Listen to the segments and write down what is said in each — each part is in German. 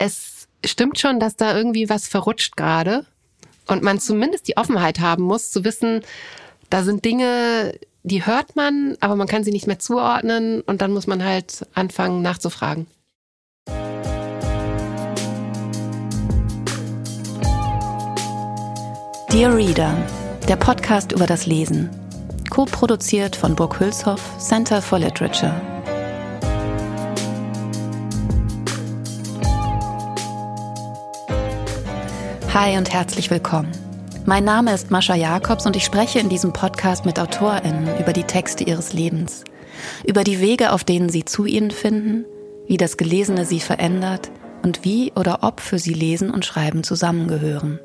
es stimmt schon, dass da irgendwie was verrutscht gerade und man zumindest die Offenheit haben muss, zu wissen, da sind Dinge, die hört man, aber man kann sie nicht mehr zuordnen und dann muss man halt anfangen nachzufragen. Dear Reader, der Podcast über das Lesen. Co-produziert von Burg Hülshoff, Center for Literature. Hi und herzlich willkommen. Mein Name ist Mascha Jakobs und ich spreche in diesem Podcast mit AutorInnen über die Texte ihres Lebens, über die Wege, auf denen sie zu ihnen finden, wie das Gelesene sie verändert und wie oder ob für sie Lesen und Schreiben zusammengehören.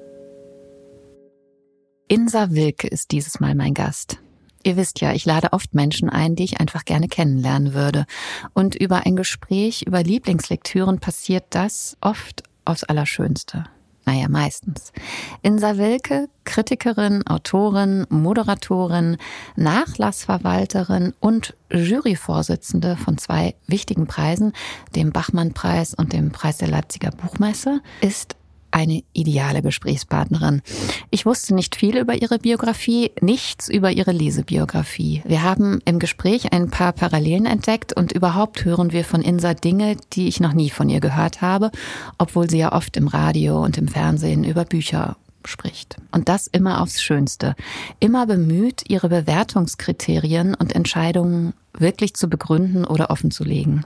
Insa Wilke ist dieses Mal mein Gast. Ihr wisst ja, ich lade oft Menschen ein, die ich einfach gerne kennenlernen würde. Und über ein Gespräch über Lieblingslektüren passiert das oft aufs Allerschönste. Naja, meistens. Insa Wilke, Kritikerin, Autorin, Moderatorin, Nachlassverwalterin und Juryvorsitzende von zwei wichtigen Preisen, dem Bachmann-Preis und dem Preis der Leipziger Buchmesse, ist eine ideale Gesprächspartnerin. Ich wusste nicht viel über ihre Biografie, nichts über ihre Lesebiografie. Wir haben im Gespräch ein paar Parallelen entdeckt und überhaupt hören wir von Insa Dinge, die ich noch nie von ihr gehört habe, obwohl sie ja oft im Radio und im Fernsehen über Bücher spricht. Und das immer aufs Schönste. Immer bemüht, ihre Bewertungskriterien und Entscheidungen wirklich zu begründen oder offen zu legen.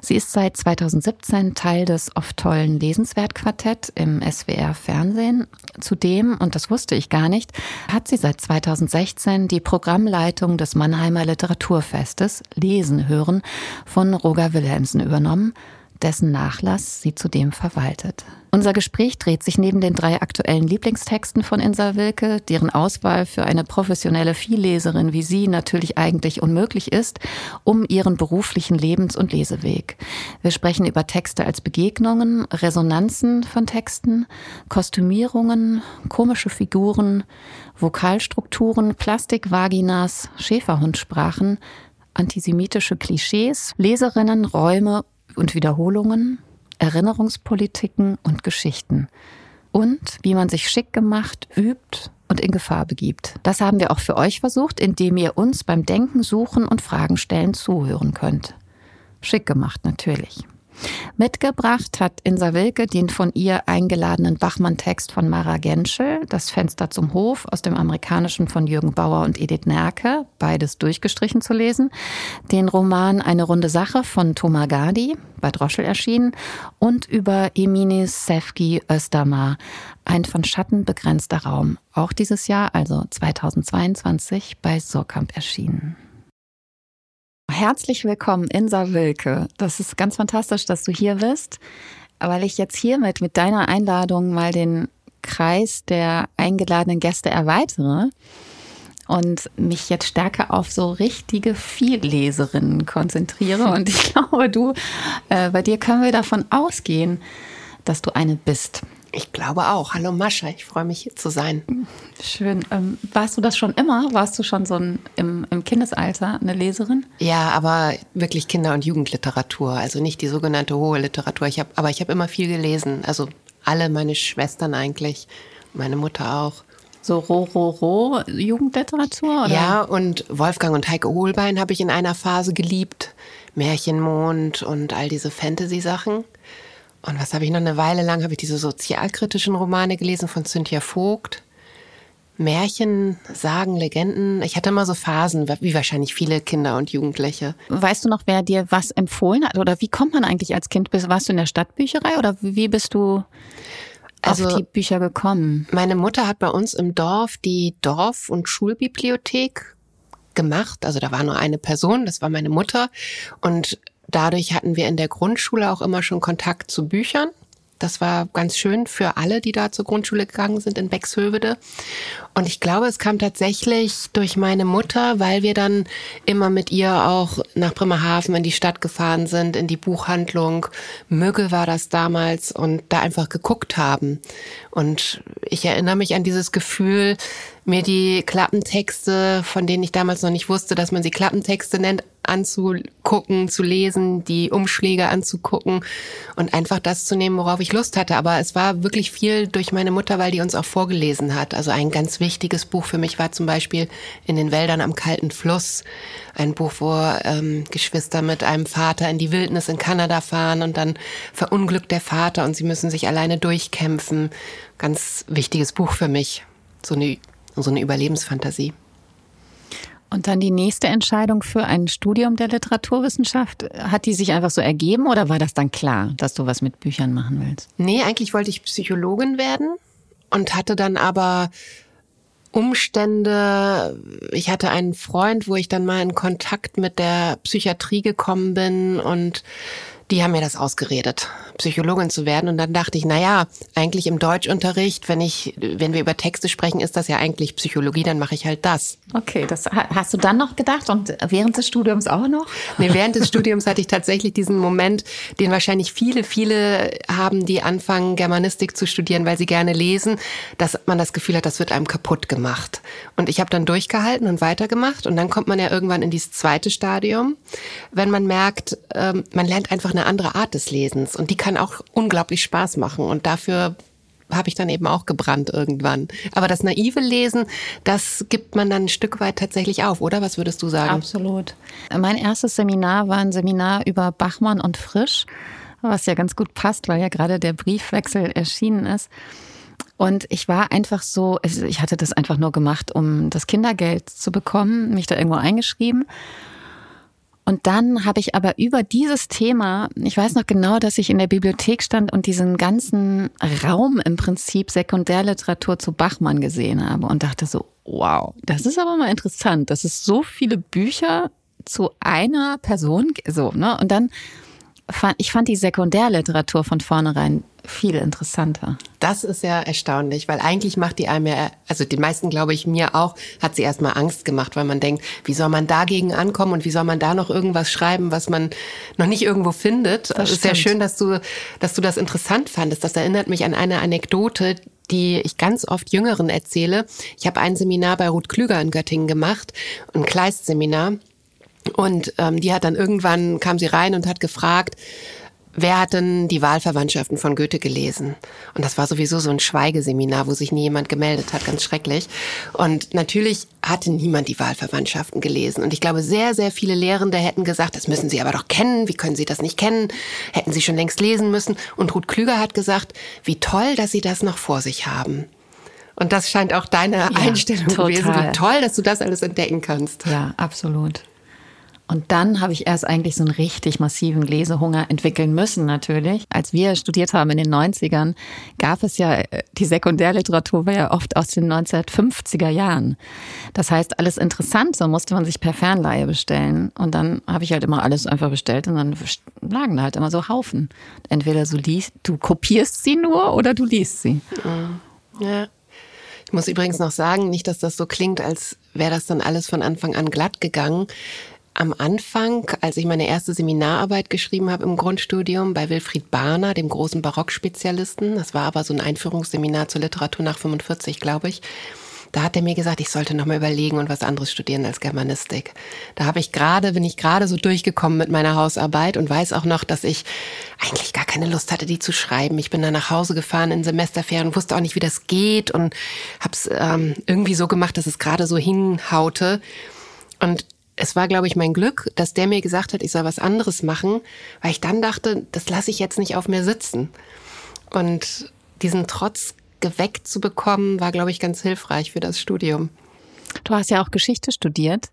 Sie ist seit 2017 Teil des oft tollen Lesenswertquartett im SWR Fernsehen. Zudem, und das wusste ich gar nicht, hat sie seit 2016 die Programmleitung des Mannheimer Literaturfestes Lesen hören von Roger Wilhelmsen übernommen dessen Nachlass sie zudem verwaltet. Unser Gespräch dreht sich neben den drei aktuellen Lieblingstexten von Insa Wilke, deren Auswahl für eine professionelle Vielleserin wie sie natürlich eigentlich unmöglich ist, um ihren beruflichen Lebens- und Leseweg. Wir sprechen über Texte als Begegnungen, Resonanzen von Texten, Kostümierungen, komische Figuren, Vokalstrukturen, Plastikvaginas, Schäferhundsprachen, antisemitische Klischees, Leserinnen, Räume und Wiederholungen, Erinnerungspolitiken und Geschichten. Und wie man sich schick gemacht, übt und in Gefahr begibt. Das haben wir auch für euch versucht, indem ihr uns beim Denken, Suchen und Fragen stellen zuhören könnt. Schick gemacht natürlich. Mitgebracht hat Insa Wilke den von ihr eingeladenen Bachmann-Text von Mara Genschel, Das Fenster zum Hof aus dem Amerikanischen von Jürgen Bauer und Edith Nerke, beides durchgestrichen zu lesen, den Roman Eine runde Sache von Thomas Gadi, bei Droschel erschienen, und über Eminis Sefki Östermar, ein von Schatten begrenzter Raum, auch dieses Jahr, also 2022, bei Surkamp erschienen. Herzlich willkommen, Insa Wilke. Das ist ganz fantastisch, dass du hier bist, weil ich jetzt hiermit mit deiner Einladung mal den Kreis der eingeladenen Gäste erweitere und mich jetzt stärker auf so richtige Vielleserinnen konzentriere. Und ich glaube, du, äh, bei dir können wir davon ausgehen, dass du eine bist. Ich glaube auch. Hallo Mascha, ich freue mich hier zu sein. Schön. Ähm, warst du das schon immer? Warst du schon so ein, im, im Kindesalter eine Leserin? Ja, aber wirklich Kinder- und Jugendliteratur, also nicht die sogenannte hohe Literatur. Ich hab, aber ich habe immer viel gelesen. Also alle meine Schwestern eigentlich, meine Mutter auch. So Ro-Ro-Ro Jugendliteratur? Oder? Ja, und Wolfgang und Heike Hohlbein habe ich in einer Phase geliebt. Märchenmond und all diese Fantasy-Sachen. Und was habe ich noch eine Weile lang, habe ich diese sozialkritischen Romane gelesen von Cynthia Vogt. Märchen, Sagen, Legenden. Ich hatte immer so Phasen, wie wahrscheinlich viele Kinder und Jugendliche. Weißt du noch, wer dir was empfohlen hat? Oder wie kommt man eigentlich als Kind? Warst du in der Stadtbücherei oder wie bist du also, auf die Bücher gekommen? Meine Mutter hat bei uns im Dorf die Dorf- und Schulbibliothek gemacht. Also da war nur eine Person, das war meine Mutter. Und Dadurch hatten wir in der Grundschule auch immer schon Kontakt zu Büchern. Das war ganz schön für alle, die da zur Grundschule gegangen sind in Bexhövede. Und ich glaube, es kam tatsächlich durch meine Mutter, weil wir dann immer mit ihr auch nach Bremerhaven in die Stadt gefahren sind, in die Buchhandlung. Mügge war das damals und da einfach geguckt haben. Und ich erinnere mich an dieses Gefühl, mir die Klappentexte, von denen ich damals noch nicht wusste, dass man sie Klappentexte nennt, anzugucken, zu lesen, die Umschläge anzugucken und einfach das zu nehmen, worauf ich Lust hatte. Aber es war wirklich viel durch meine Mutter, weil die uns auch vorgelesen hat. Also ein ganz wichtiges Buch für mich war zum Beispiel In den Wäldern am kalten Fluss. Ein Buch, wo ähm, Geschwister mit einem Vater in die Wildnis in Kanada fahren und dann verunglückt der Vater und sie müssen sich alleine durchkämpfen. Ganz wichtiges Buch für mich. So eine, so eine Überlebensfantasie. Und dann die nächste Entscheidung für ein Studium der Literaturwissenschaft, hat die sich einfach so ergeben oder war das dann klar, dass du was mit Büchern machen willst? Nee, eigentlich wollte ich Psychologin werden und hatte dann aber Umstände. Ich hatte einen Freund, wo ich dann mal in Kontakt mit der Psychiatrie gekommen bin und die haben mir das ausgeredet, Psychologin zu werden. Und dann dachte ich, na ja, eigentlich im Deutschunterricht, wenn ich, wenn wir über Texte sprechen, ist das ja eigentlich Psychologie, dann mache ich halt das. Okay, das hast du dann noch gedacht und während des Studiums auch noch? Nee, während des Studiums hatte ich tatsächlich diesen Moment, den wahrscheinlich viele, viele haben, die anfangen, Germanistik zu studieren, weil sie gerne lesen, dass man das Gefühl hat, das wird einem kaputt gemacht. Und ich habe dann durchgehalten und weitergemacht und dann kommt man ja irgendwann in dieses zweite Stadium, wenn man merkt, ähm, man lernt einfach eine eine andere Art des Lesens und die kann auch unglaublich Spaß machen und dafür habe ich dann eben auch gebrannt irgendwann. Aber das naive Lesen, das gibt man dann ein Stück weit tatsächlich auf, oder? Was würdest du sagen? Absolut. Mein erstes Seminar war ein Seminar über Bachmann und Frisch, was ja ganz gut passt, weil ja gerade der Briefwechsel erschienen ist. Und ich war einfach so, ich hatte das einfach nur gemacht, um das Kindergeld zu bekommen, mich da irgendwo eingeschrieben und dann habe ich aber über dieses Thema, ich weiß noch genau, dass ich in der Bibliothek stand und diesen ganzen Raum im Prinzip Sekundärliteratur zu Bachmann gesehen habe und dachte so, wow, das ist aber mal interessant, dass es so viele Bücher zu einer Person, so, ne? Und dann fand, ich fand die Sekundärliteratur von vornherein viel interessanter. Das ist ja erstaunlich, weil eigentlich macht die einem ja, also den meisten glaube ich mir auch, hat sie erstmal Angst gemacht, weil man denkt, wie soll man dagegen ankommen und wie soll man da noch irgendwas schreiben, was man noch nicht irgendwo findet. Das ist ja schön, dass du, dass du das interessant fandest. Das erinnert mich an eine Anekdote, die ich ganz oft Jüngeren erzähle. Ich habe ein Seminar bei Ruth Klüger in Göttingen gemacht, ein Kleist-Seminar. Und ähm, die hat dann irgendwann, kam sie rein und hat gefragt, wer hat denn die Wahlverwandtschaften von Goethe gelesen? Und das war sowieso so ein Schweigeseminar, wo sich nie jemand gemeldet hat, ganz schrecklich. Und natürlich hatte niemand die Wahlverwandtschaften gelesen. Und ich glaube, sehr, sehr viele Lehrende hätten gesagt, das müssen Sie aber doch kennen. Wie können Sie das nicht kennen? Hätten Sie schon längst lesen müssen. Und Ruth Klüger hat gesagt, wie toll, dass Sie das noch vor sich haben. Und das scheint auch deine ja, Einstellung total. gewesen. Wie toll, dass du das alles entdecken kannst. Ja, absolut. Und dann habe ich erst eigentlich so einen richtig massiven Lesehunger entwickeln müssen, natürlich. Als wir studiert haben in den 90ern, gab es ja, äh, die Sekundärliteratur war ja oft aus den 1950er Jahren. Das heißt, alles interessant, so musste man sich per Fernleihe bestellen. Und dann habe ich halt immer alles einfach bestellt und dann lagen da halt immer so Haufen. Entweder so liest, du kopierst sie nur oder du liest sie. Ja. Ich muss übrigens noch sagen, nicht, dass das so klingt, als wäre das dann alles von Anfang an glatt gegangen am Anfang, als ich meine erste Seminararbeit geschrieben habe im Grundstudium bei Wilfried Barner, dem großen Barockspezialisten, das war aber so ein Einführungsseminar zur Literatur nach 45, glaube ich, da hat er mir gesagt, ich sollte noch mal überlegen und was anderes studieren als Germanistik. Da habe ich gerade, bin ich gerade so durchgekommen mit meiner Hausarbeit und weiß auch noch, dass ich eigentlich gar keine Lust hatte, die zu schreiben. Ich bin dann nach Hause gefahren in Semesterferien wusste auch nicht, wie das geht und habe es ähm, irgendwie so gemacht, dass es gerade so hinhaute. Und es war, glaube ich, mein Glück, dass der mir gesagt hat, ich soll was anderes machen, weil ich dann dachte, das lasse ich jetzt nicht auf mir sitzen. Und diesen Trotz geweckt zu bekommen, war, glaube ich, ganz hilfreich für das Studium. Du hast ja auch Geschichte studiert.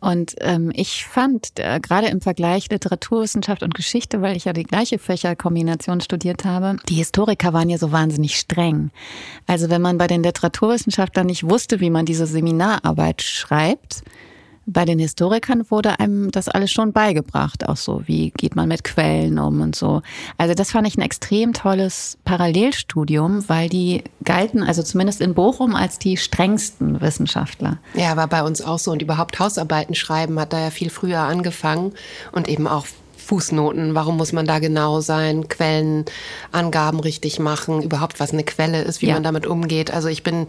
Und ähm, ich fand, äh, gerade im Vergleich Literaturwissenschaft und Geschichte, weil ich ja die gleiche Fächerkombination studiert habe, die Historiker waren ja so wahnsinnig streng. Also wenn man bei den Literaturwissenschaftlern nicht wusste, wie man diese Seminararbeit schreibt, bei den Historikern wurde einem das alles schon beigebracht, auch so, wie geht man mit Quellen um und so. Also das fand ich ein extrem tolles Parallelstudium, weil die galten, also zumindest in Bochum, als die strengsten Wissenschaftler. Ja, war bei uns auch so. Und überhaupt Hausarbeiten schreiben hat da ja viel früher angefangen und eben auch Fußnoten, warum muss man da genau sein, Quellenangaben richtig machen, überhaupt was eine Quelle ist, wie ja. man damit umgeht. Also ich bin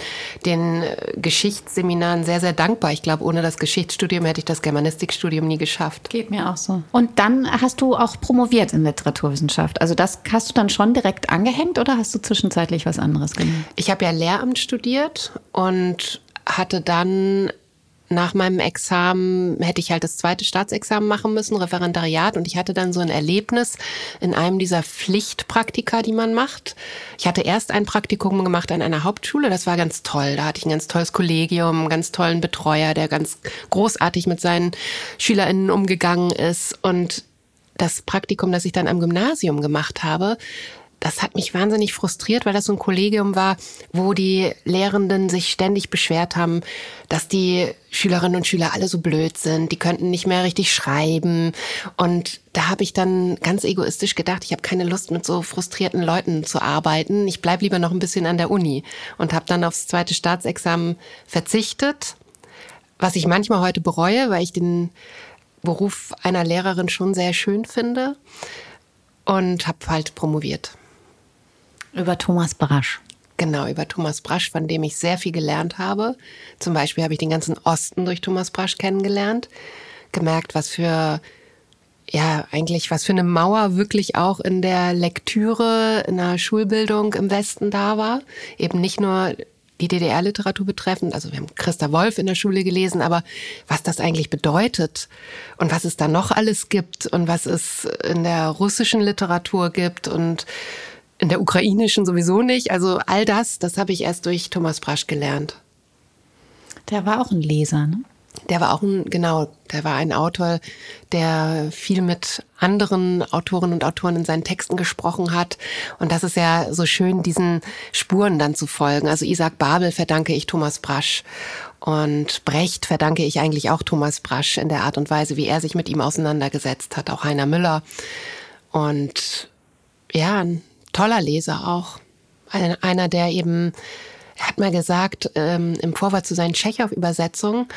den äh, Geschichtsseminaren sehr, sehr dankbar. Ich glaube, ohne das Geschichtsstudium hätte ich das Germanistikstudium nie geschafft. Geht mir auch so. Und dann hast du auch promoviert in Literaturwissenschaft. Also das hast du dann schon direkt angehängt oder hast du zwischenzeitlich was anderes gemacht? Ich habe ja Lehramt studiert und hatte dann nach meinem Examen hätte ich halt das zweite Staatsexamen machen müssen, Referendariat. Und ich hatte dann so ein Erlebnis in einem dieser Pflichtpraktika, die man macht. Ich hatte erst ein Praktikum gemacht an einer Hauptschule. Das war ganz toll. Da hatte ich ein ganz tolles Kollegium, einen ganz tollen Betreuer, der ganz großartig mit seinen SchülerInnen umgegangen ist. Und das Praktikum, das ich dann am Gymnasium gemacht habe, das hat mich wahnsinnig frustriert, weil das so ein Kollegium war, wo die Lehrenden sich ständig beschwert haben, dass die Schülerinnen und Schüler alle so blöd sind, die könnten nicht mehr richtig schreiben. Und da habe ich dann ganz egoistisch gedacht, ich habe keine Lust, mit so frustrierten Leuten zu arbeiten. Ich bleib lieber noch ein bisschen an der Uni und habe dann aufs zweite Staatsexamen verzichtet, was ich manchmal heute bereue, weil ich den Beruf einer Lehrerin schon sehr schön finde und habe halt promoviert. Über Thomas Brasch. Genau, über Thomas Brasch, von dem ich sehr viel gelernt habe. Zum Beispiel habe ich den ganzen Osten durch Thomas Brasch kennengelernt, gemerkt, was für, ja, eigentlich, was für eine Mauer wirklich auch in der Lektüre, in der Schulbildung im Westen da war. Eben nicht nur die DDR-Literatur betreffend. Also wir haben Christa Wolf in der Schule gelesen, aber was das eigentlich bedeutet und was es da noch alles gibt und was es in der russischen Literatur gibt und in der ukrainischen sowieso nicht. Also all das, das habe ich erst durch Thomas Brasch gelernt. Der war auch ein Leser, ne? Der war auch ein, genau, der war ein Autor, der viel mit anderen Autoren und Autoren in seinen Texten gesprochen hat. Und das ist ja so schön, diesen Spuren dann zu folgen. Also Isaac Babel verdanke ich Thomas Brasch. Und Brecht verdanke ich eigentlich auch Thomas Brasch in der Art und Weise, wie er sich mit ihm auseinandergesetzt hat. Auch Heiner Müller. Und ja, toller Leser auch. Einer, der eben, er hat mal gesagt, ähm, im Vorwort zu seinen Tschechow-Übersetzungen,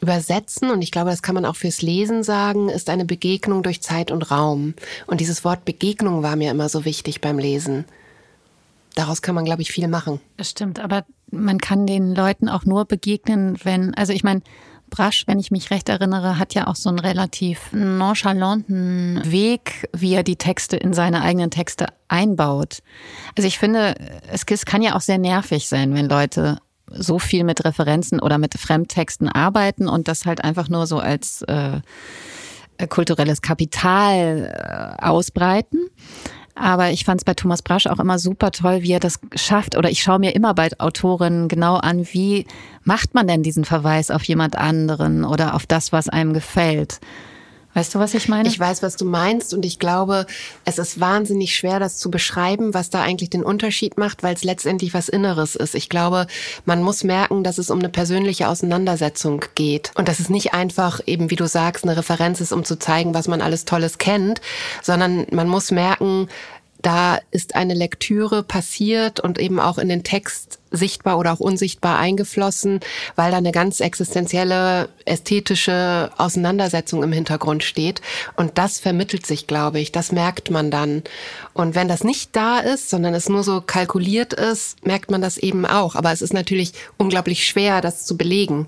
Übersetzen, und ich glaube, das kann man auch fürs Lesen sagen, ist eine Begegnung durch Zeit und Raum. Und dieses Wort Begegnung war mir immer so wichtig beim Lesen. Daraus kann man, glaube ich, viel machen. Das stimmt, aber man kann den Leuten auch nur begegnen, wenn, also ich meine, Brasch, wenn ich mich recht erinnere, hat ja auch so einen relativ nonchalanten Weg, wie er die Texte in seine eigenen Texte einbaut. Also ich finde, es kann ja auch sehr nervig sein, wenn Leute so viel mit Referenzen oder mit Fremdtexten arbeiten und das halt einfach nur so als äh, kulturelles Kapital äh, ausbreiten. Aber ich fand es bei Thomas Brasch auch immer super toll, wie er das schafft. Oder ich schaue mir immer bei Autorinnen genau an, wie macht man denn diesen Verweis auf jemand anderen oder auf das, was einem gefällt. Weißt du, was ich meine? Ich weiß, was du meinst und ich glaube, es ist wahnsinnig schwer, das zu beschreiben, was da eigentlich den Unterschied macht, weil es letztendlich was Inneres ist. Ich glaube, man muss merken, dass es um eine persönliche Auseinandersetzung geht und dass es nicht einfach eben, wie du sagst, eine Referenz ist, um zu zeigen, was man alles Tolles kennt, sondern man muss merken, da ist eine Lektüre passiert und eben auch in den Text sichtbar oder auch unsichtbar eingeflossen, weil da eine ganz existenzielle ästhetische Auseinandersetzung im Hintergrund steht. Und das vermittelt sich, glaube ich. Das merkt man dann. Und wenn das nicht da ist, sondern es nur so kalkuliert ist, merkt man das eben auch. Aber es ist natürlich unglaublich schwer, das zu belegen.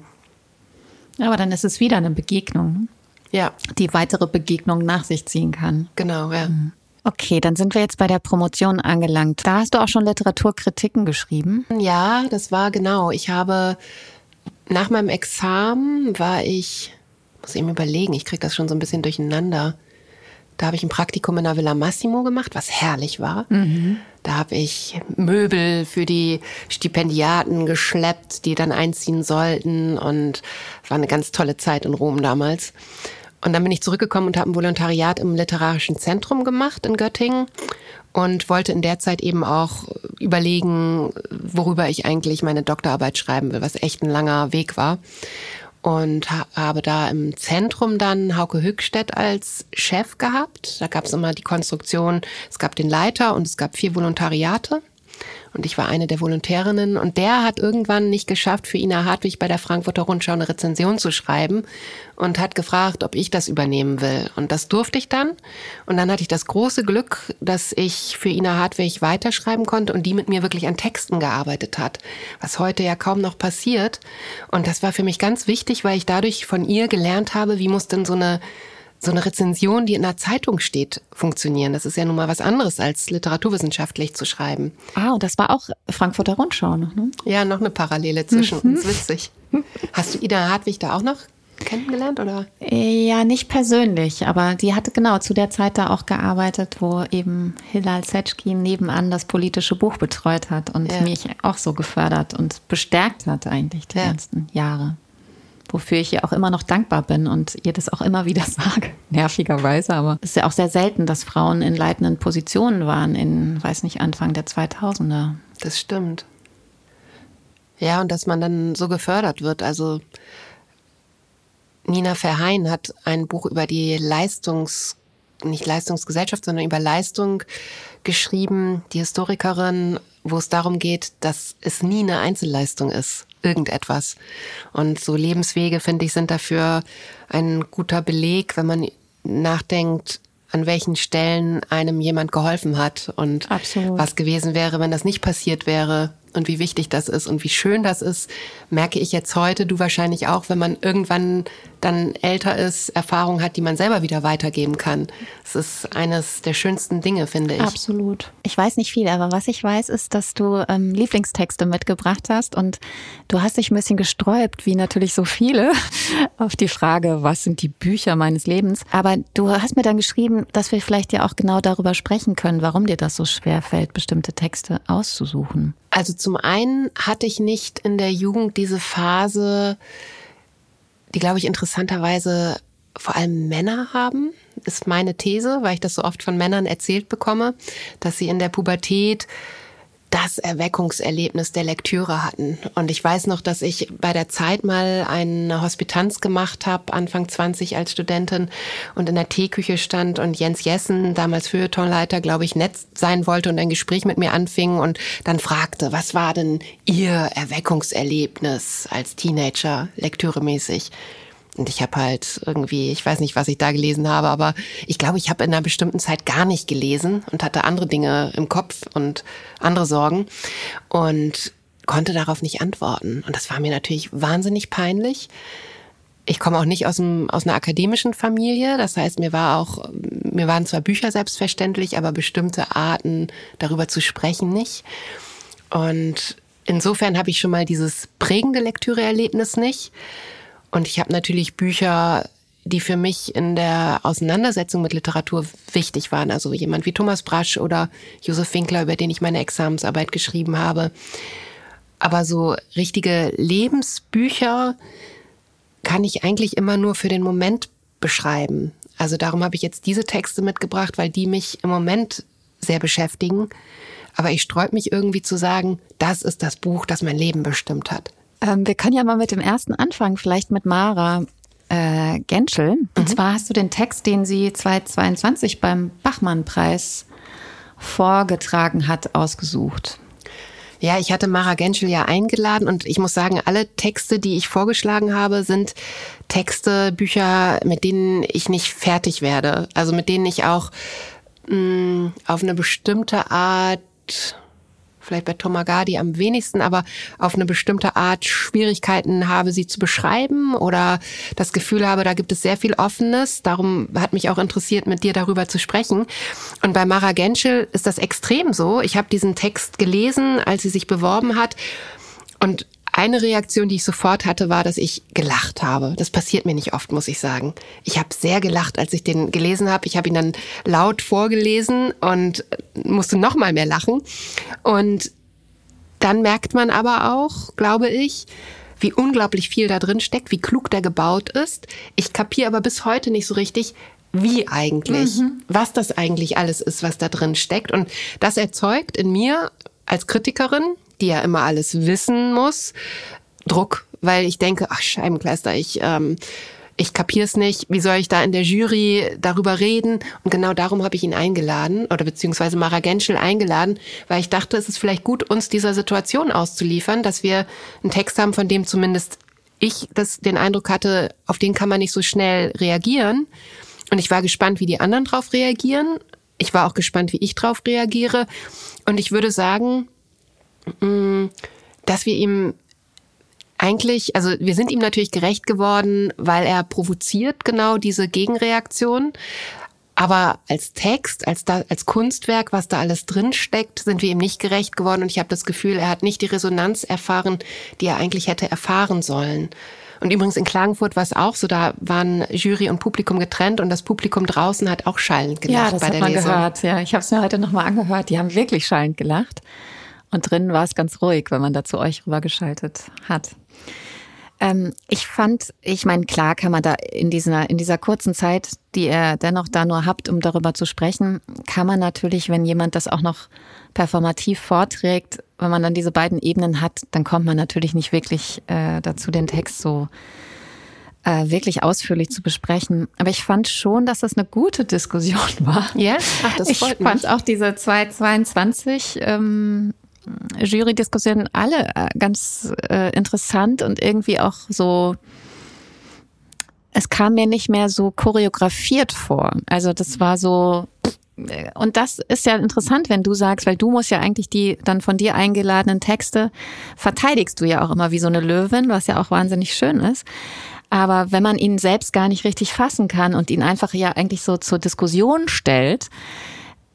Aber dann ist es wieder eine Begegnung. Ja. Die weitere Begegnung nach sich ziehen kann. Genau, ja. Mhm. Okay, dann sind wir jetzt bei der Promotion angelangt. Da hast du auch schon Literaturkritiken geschrieben? Ja, das war genau. Ich habe nach meinem Examen war ich, muss eben überlegen, ich kriege das schon so ein bisschen durcheinander. Da habe ich ein Praktikum in der Villa Massimo gemacht, was herrlich war. Mhm. Da habe ich Möbel für die Stipendiaten geschleppt, die dann einziehen sollten. Und es war eine ganz tolle Zeit in Rom damals. Und dann bin ich zurückgekommen und habe ein Volontariat im Literarischen Zentrum gemacht in Göttingen und wollte in der Zeit eben auch überlegen, worüber ich eigentlich meine Doktorarbeit schreiben will, was echt ein langer Weg war. Und habe da im Zentrum dann Hauke Hückstedt als Chef gehabt. Da gab es immer die Konstruktion, es gab den Leiter und es gab vier Volontariate. Und ich war eine der Volontärinnen und der hat irgendwann nicht geschafft, für Ina Hartwig bei der Frankfurter Rundschau eine Rezension zu schreiben und hat gefragt, ob ich das übernehmen will. Und das durfte ich dann. Und dann hatte ich das große Glück, dass ich für Ina Hartwig weiterschreiben konnte und die mit mir wirklich an Texten gearbeitet hat, was heute ja kaum noch passiert. Und das war für mich ganz wichtig, weil ich dadurch von ihr gelernt habe, wie muss denn so eine so eine Rezension, die in einer Zeitung steht, funktionieren. Das ist ja nun mal was anderes, als literaturwissenschaftlich zu schreiben. Ah, und das war auch Frankfurter Rundschau noch, ne? Ja, noch eine Parallele zwischen mhm. uns. Witzig. Hast du Ida Hartwig da auch noch kennengelernt oder? Ja, nicht persönlich, aber die hatte genau zu der Zeit da auch gearbeitet, wo eben Hilal Setschkin nebenan das politische Buch betreut hat und ja. mich auch so gefördert und bestärkt hat eigentlich die ja. ganzen Jahre wofür ich ihr auch immer noch dankbar bin und ihr das auch immer wieder sage, nervigerweise. Aber es ist ja auch sehr selten, dass Frauen in leitenden Positionen waren in, weiß nicht, Anfang der 2000er. Das stimmt. Ja, und dass man dann so gefördert wird. Also Nina Verheyen hat ein Buch über die Leistungs, nicht Leistungsgesellschaft, sondern über Leistung geschrieben, die Historikerin, wo es darum geht, dass es nie eine Einzelleistung ist irgendetwas. Und so Lebenswege, finde ich, sind dafür ein guter Beleg, wenn man nachdenkt, an welchen Stellen einem jemand geholfen hat und Absolut. was gewesen wäre, wenn das nicht passiert wäre und wie wichtig das ist und wie schön das ist, merke ich jetzt heute, du wahrscheinlich auch, wenn man irgendwann dann älter ist, Erfahrung hat, die man selber wieder weitergeben kann. Es ist eines der schönsten Dinge, finde ich. Absolut. Ich weiß nicht viel, aber was ich weiß, ist, dass du ähm, Lieblingstexte mitgebracht hast und du hast dich ein bisschen gesträubt, wie natürlich so viele, auf die Frage, was sind die Bücher meines Lebens. Aber du hast mir dann geschrieben, dass wir vielleicht ja auch genau darüber sprechen können, warum dir das so schwer fällt, bestimmte Texte auszusuchen. Also zum einen hatte ich nicht in der Jugend diese Phase, die, glaube ich, interessanterweise vor allem Männer haben, ist meine These, weil ich das so oft von Männern erzählt bekomme, dass sie in der Pubertät das Erweckungserlebnis der Lektüre hatten. Und ich weiß noch, dass ich bei der Zeit mal eine Hospitanz gemacht habe, Anfang 20 als Studentin und in der Teeküche stand und Jens Jessen, damals Feuilletonleiter, glaube ich, nett sein wollte und ein Gespräch mit mir anfing und dann fragte, was war denn Ihr Erweckungserlebnis als Teenager, lektüremäßig? Und ich habe halt irgendwie, ich weiß nicht, was ich da gelesen habe, aber ich glaube, ich habe in einer bestimmten Zeit gar nicht gelesen und hatte andere Dinge im Kopf und andere Sorgen und konnte darauf nicht antworten. Und das war mir natürlich wahnsinnig peinlich. Ich komme auch nicht aus, einem, aus einer akademischen Familie. Das heißt, mir war auch, mir waren zwar Bücher selbstverständlich, aber bestimmte Arten darüber zu sprechen nicht. Und insofern habe ich schon mal dieses prägende Lektüreerlebnis nicht. Und ich habe natürlich Bücher, die für mich in der Auseinandersetzung mit Literatur wichtig waren. Also jemand wie Thomas Brasch oder Josef Winkler, über den ich meine Examensarbeit geschrieben habe. Aber so richtige Lebensbücher kann ich eigentlich immer nur für den Moment beschreiben. Also darum habe ich jetzt diese Texte mitgebracht, weil die mich im Moment sehr beschäftigen. Aber ich sträub mich irgendwie zu sagen, das ist das Buch, das mein Leben bestimmt hat. Ähm, wir können ja mal mit dem ersten anfangen, vielleicht mit Mara äh, Genschel. Mhm. Und zwar hast du den Text, den sie 2022 beim Bachmann-Preis vorgetragen hat, ausgesucht. Ja, ich hatte Mara Genschel ja eingeladen und ich muss sagen, alle Texte, die ich vorgeschlagen habe, sind Texte, Bücher, mit denen ich nicht fertig werde. Also mit denen ich auch mh, mm, auf eine bestimmte Art vielleicht bei Tomagadi am wenigsten, aber auf eine bestimmte Art Schwierigkeiten habe, sie zu beschreiben oder das Gefühl habe, da gibt es sehr viel Offenes. Darum hat mich auch interessiert, mit dir darüber zu sprechen. Und bei Mara Genschel ist das extrem so. Ich habe diesen Text gelesen, als sie sich beworben hat. Und eine Reaktion, die ich sofort hatte, war, dass ich gelacht habe. Das passiert mir nicht oft, muss ich sagen. Ich habe sehr gelacht, als ich den gelesen habe. Ich habe ihn dann laut vorgelesen und musste noch mal mehr lachen. Und dann merkt man aber auch, glaube ich, wie unglaublich viel da drin steckt, wie klug der gebaut ist. Ich kapiere aber bis heute nicht so richtig, wie eigentlich, mhm. was das eigentlich alles ist, was da drin steckt. Und das erzeugt in mir als Kritikerin die ja immer alles wissen muss, Druck, weil ich denke, ach Scheibenkleister, ich ähm, ich kapier's nicht, wie soll ich da in der Jury darüber reden? Und genau darum habe ich ihn eingeladen oder beziehungsweise Mara Genschel eingeladen, weil ich dachte, es ist vielleicht gut, uns dieser Situation auszuliefern, dass wir einen Text haben, von dem zumindest ich das, den Eindruck hatte, auf den kann man nicht so schnell reagieren. Und ich war gespannt, wie die anderen drauf reagieren. Ich war auch gespannt, wie ich drauf reagiere. Und ich würde sagen, dass wir ihm eigentlich, also wir sind ihm natürlich gerecht geworden, weil er provoziert genau diese Gegenreaktion. Aber als Text, als, da, als Kunstwerk, was da alles drin steckt, sind wir ihm nicht gerecht geworden. Und ich habe das Gefühl, er hat nicht die Resonanz erfahren, die er eigentlich hätte erfahren sollen. Und übrigens in Klagenfurt war es auch so, da waren Jury und Publikum getrennt und das Publikum draußen hat auch schallend gelacht ja, das bei hat der man Lesung. gehört. Ja, ich habe es mir heute nochmal angehört. Die haben wirklich schallend gelacht. Und drinnen war es ganz ruhig, wenn man da zu euch rübergeschaltet hat. Ähm, ich fand, ich meine, klar kann man da in dieser, in dieser kurzen Zeit, die ihr dennoch da nur habt, um darüber zu sprechen, kann man natürlich, wenn jemand das auch noch performativ vorträgt, wenn man dann diese beiden Ebenen hat, dann kommt man natürlich nicht wirklich äh, dazu, den Text so äh, wirklich ausführlich zu besprechen. Aber ich fand schon, dass das eine gute Diskussion war. Ja, ach, das ich fand auch diese 222 ähm, Jury-Diskussionen alle äh, ganz äh, interessant und irgendwie auch so. Es kam mir nicht mehr so choreografiert vor. Also das war so. Und das ist ja interessant, wenn du sagst, weil du musst ja eigentlich die dann von dir eingeladenen Texte verteidigst du ja auch immer wie so eine Löwin, was ja auch wahnsinnig schön ist. Aber wenn man ihn selbst gar nicht richtig fassen kann und ihn einfach ja eigentlich so zur Diskussion stellt,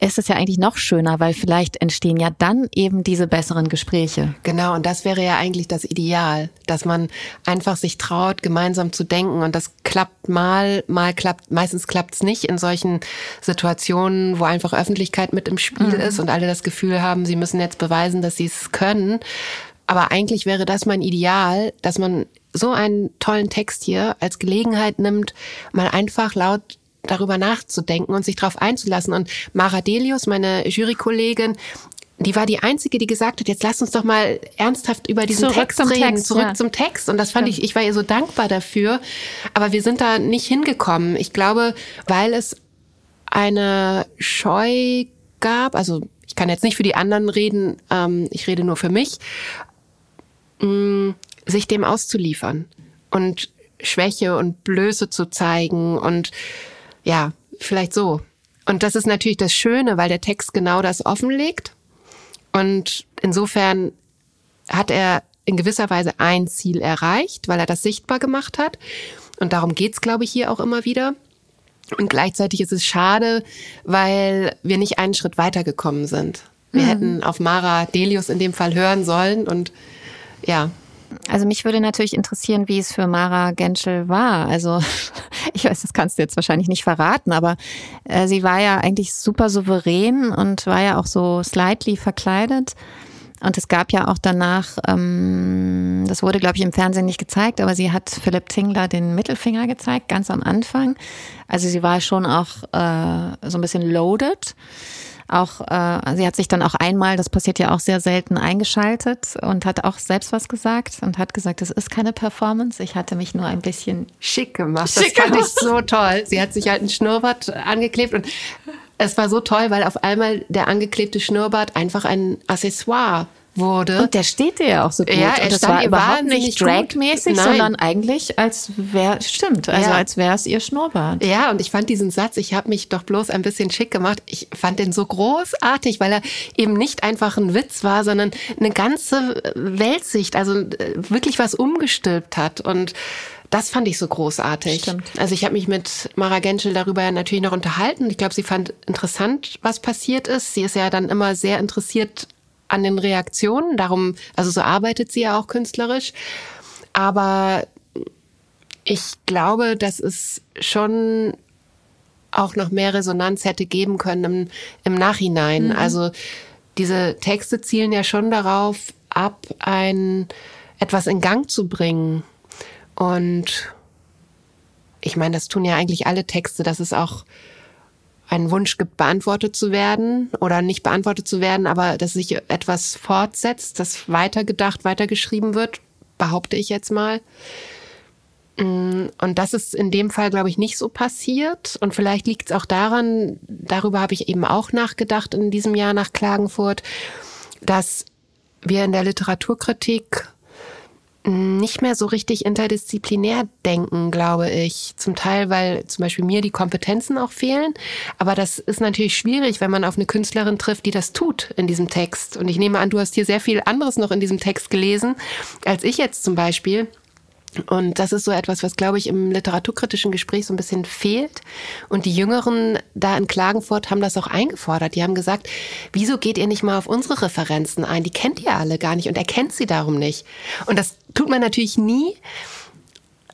ist es ja eigentlich noch schöner, weil vielleicht entstehen ja dann eben diese besseren Gespräche. Genau, und das wäre ja eigentlich das Ideal, dass man einfach sich traut, gemeinsam zu denken. Und das klappt mal, mal klappt, meistens klappt es nicht in solchen Situationen, wo einfach Öffentlichkeit mit im Spiel mhm. ist und alle das Gefühl haben, sie müssen jetzt beweisen, dass sie es können. Aber eigentlich wäre das mein Ideal, dass man so einen tollen Text hier als Gelegenheit nimmt, mal einfach laut darüber nachzudenken und sich darauf einzulassen. Und Mara Delius, meine Jurykollegin, die war die einzige, die gesagt hat, jetzt lass uns doch mal ernsthaft über diesen Zurück Text reden, Text, zurück ja. zum Text. Und das fand ich, ich war ihr so dankbar dafür. Aber wir sind da nicht hingekommen. Ich glaube, weil es eine Scheu gab, also ich kann jetzt nicht für die anderen reden, ähm, ich rede nur für mich, mh, sich dem auszuliefern und Schwäche und Blöße zu zeigen und ja, vielleicht so. Und das ist natürlich das Schöne, weil der Text genau das offenlegt. Und insofern hat er in gewisser Weise ein Ziel erreicht, weil er das sichtbar gemacht hat. Und darum geht's, glaube ich, hier auch immer wieder. Und gleichzeitig ist es schade, weil wir nicht einen Schritt weitergekommen sind. Wir Mhm. hätten auf Mara Delius in dem Fall hören sollen und ja, Also mich würde natürlich interessieren, wie es für Mara Genschel war. Also ich weiß, das kannst du jetzt wahrscheinlich nicht verraten, aber äh, sie war ja eigentlich super souverän und war ja auch so slightly verkleidet. Und es gab ja auch danach, ähm, das wurde, glaube ich, im Fernsehen nicht gezeigt, aber sie hat Philipp Tingler den Mittelfinger gezeigt, ganz am Anfang. Also sie war schon auch äh, so ein bisschen loaded. Auch äh, sie hat sich dann auch einmal, das passiert ja auch sehr selten, eingeschaltet und hat auch selbst was gesagt und hat gesagt, es ist keine Performance. Ich hatte mich nur ein bisschen schick gemacht. Schick das fand gemacht. ich so toll. Sie hat sich halt ein Schnurrbart angeklebt und es war so toll, weil auf einmal der angeklebte Schnurrbart einfach ein Accessoire wurde. Und der steht dir ja auch so gut. Ja, er und das stand war überhaupt wahnsinnig nicht dragmäßig, sondern eigentlich als wäre, stimmt, also Ja. als wäre es ihr Schnurrbart. Ja, und ich fand diesen Satz, ich habe mich doch bloß ein bisschen schick gemacht, ich fand den so großartig, weil er eben nicht einfach ein Witz war, sondern eine ganze Weltsicht, also äh, wirklich was umgestülpt hat. Und das fand ich so großartig. Stimmt. Also ich habe mich mit Mara Genschel darüber natürlich noch unterhalten. Ich glaube, sie fand interessant, was passiert ist. Sie ist ja dann immer sehr interessiert an den Reaktionen. Darum, also so arbeitet sie ja auch künstlerisch. Aber ich glaube, dass es schon auch noch mehr Resonanz hätte geben können im, im Nachhinein. Also diese Texte zielen ja schon darauf ab, ein etwas in Gang zu bringen. Und ich meine, das tun ja eigentlich alle Texte, dass es auch einen Wunsch gibt, beantwortet zu werden oder nicht beantwortet zu werden, aber dass sich etwas fortsetzt, das weitergedacht, weitergeschrieben wird, behaupte ich jetzt mal. Mm, und das ist in dem Fall, glaube ich, nicht so passiert. Und vielleicht liegt es auch daran, darüber habe ich eben auch nachgedacht in diesem Jahr nach Klagenfurt, dass wir in der Literaturkritik nicht mehr so richtig interdisziplinär denken, glaube ich. Zum Teil, weil zum Beispiel mir die Kompetenzen auch fehlen. Aber das ist natürlich schwierig, wenn man auf eine Künstlerin trifft, die das tut in diesem Text. Und ich nehme an, du hast hier sehr viel anderes noch in diesem Text gelesen, als ich jetzt zum Beispiel. Und das ist so etwas, was, glaube ich, im literaturkritischen Gespräch so ein bisschen fehlt. Und die Jüngeren da in Klagenfurt haben das auch eingefordert. Die haben gesagt, wieso geht ihr nicht mal auf unsere Referenzen ein? Die kennt ihr alle gar nicht und erkennt sie darum nicht. Und das tut man natürlich nie.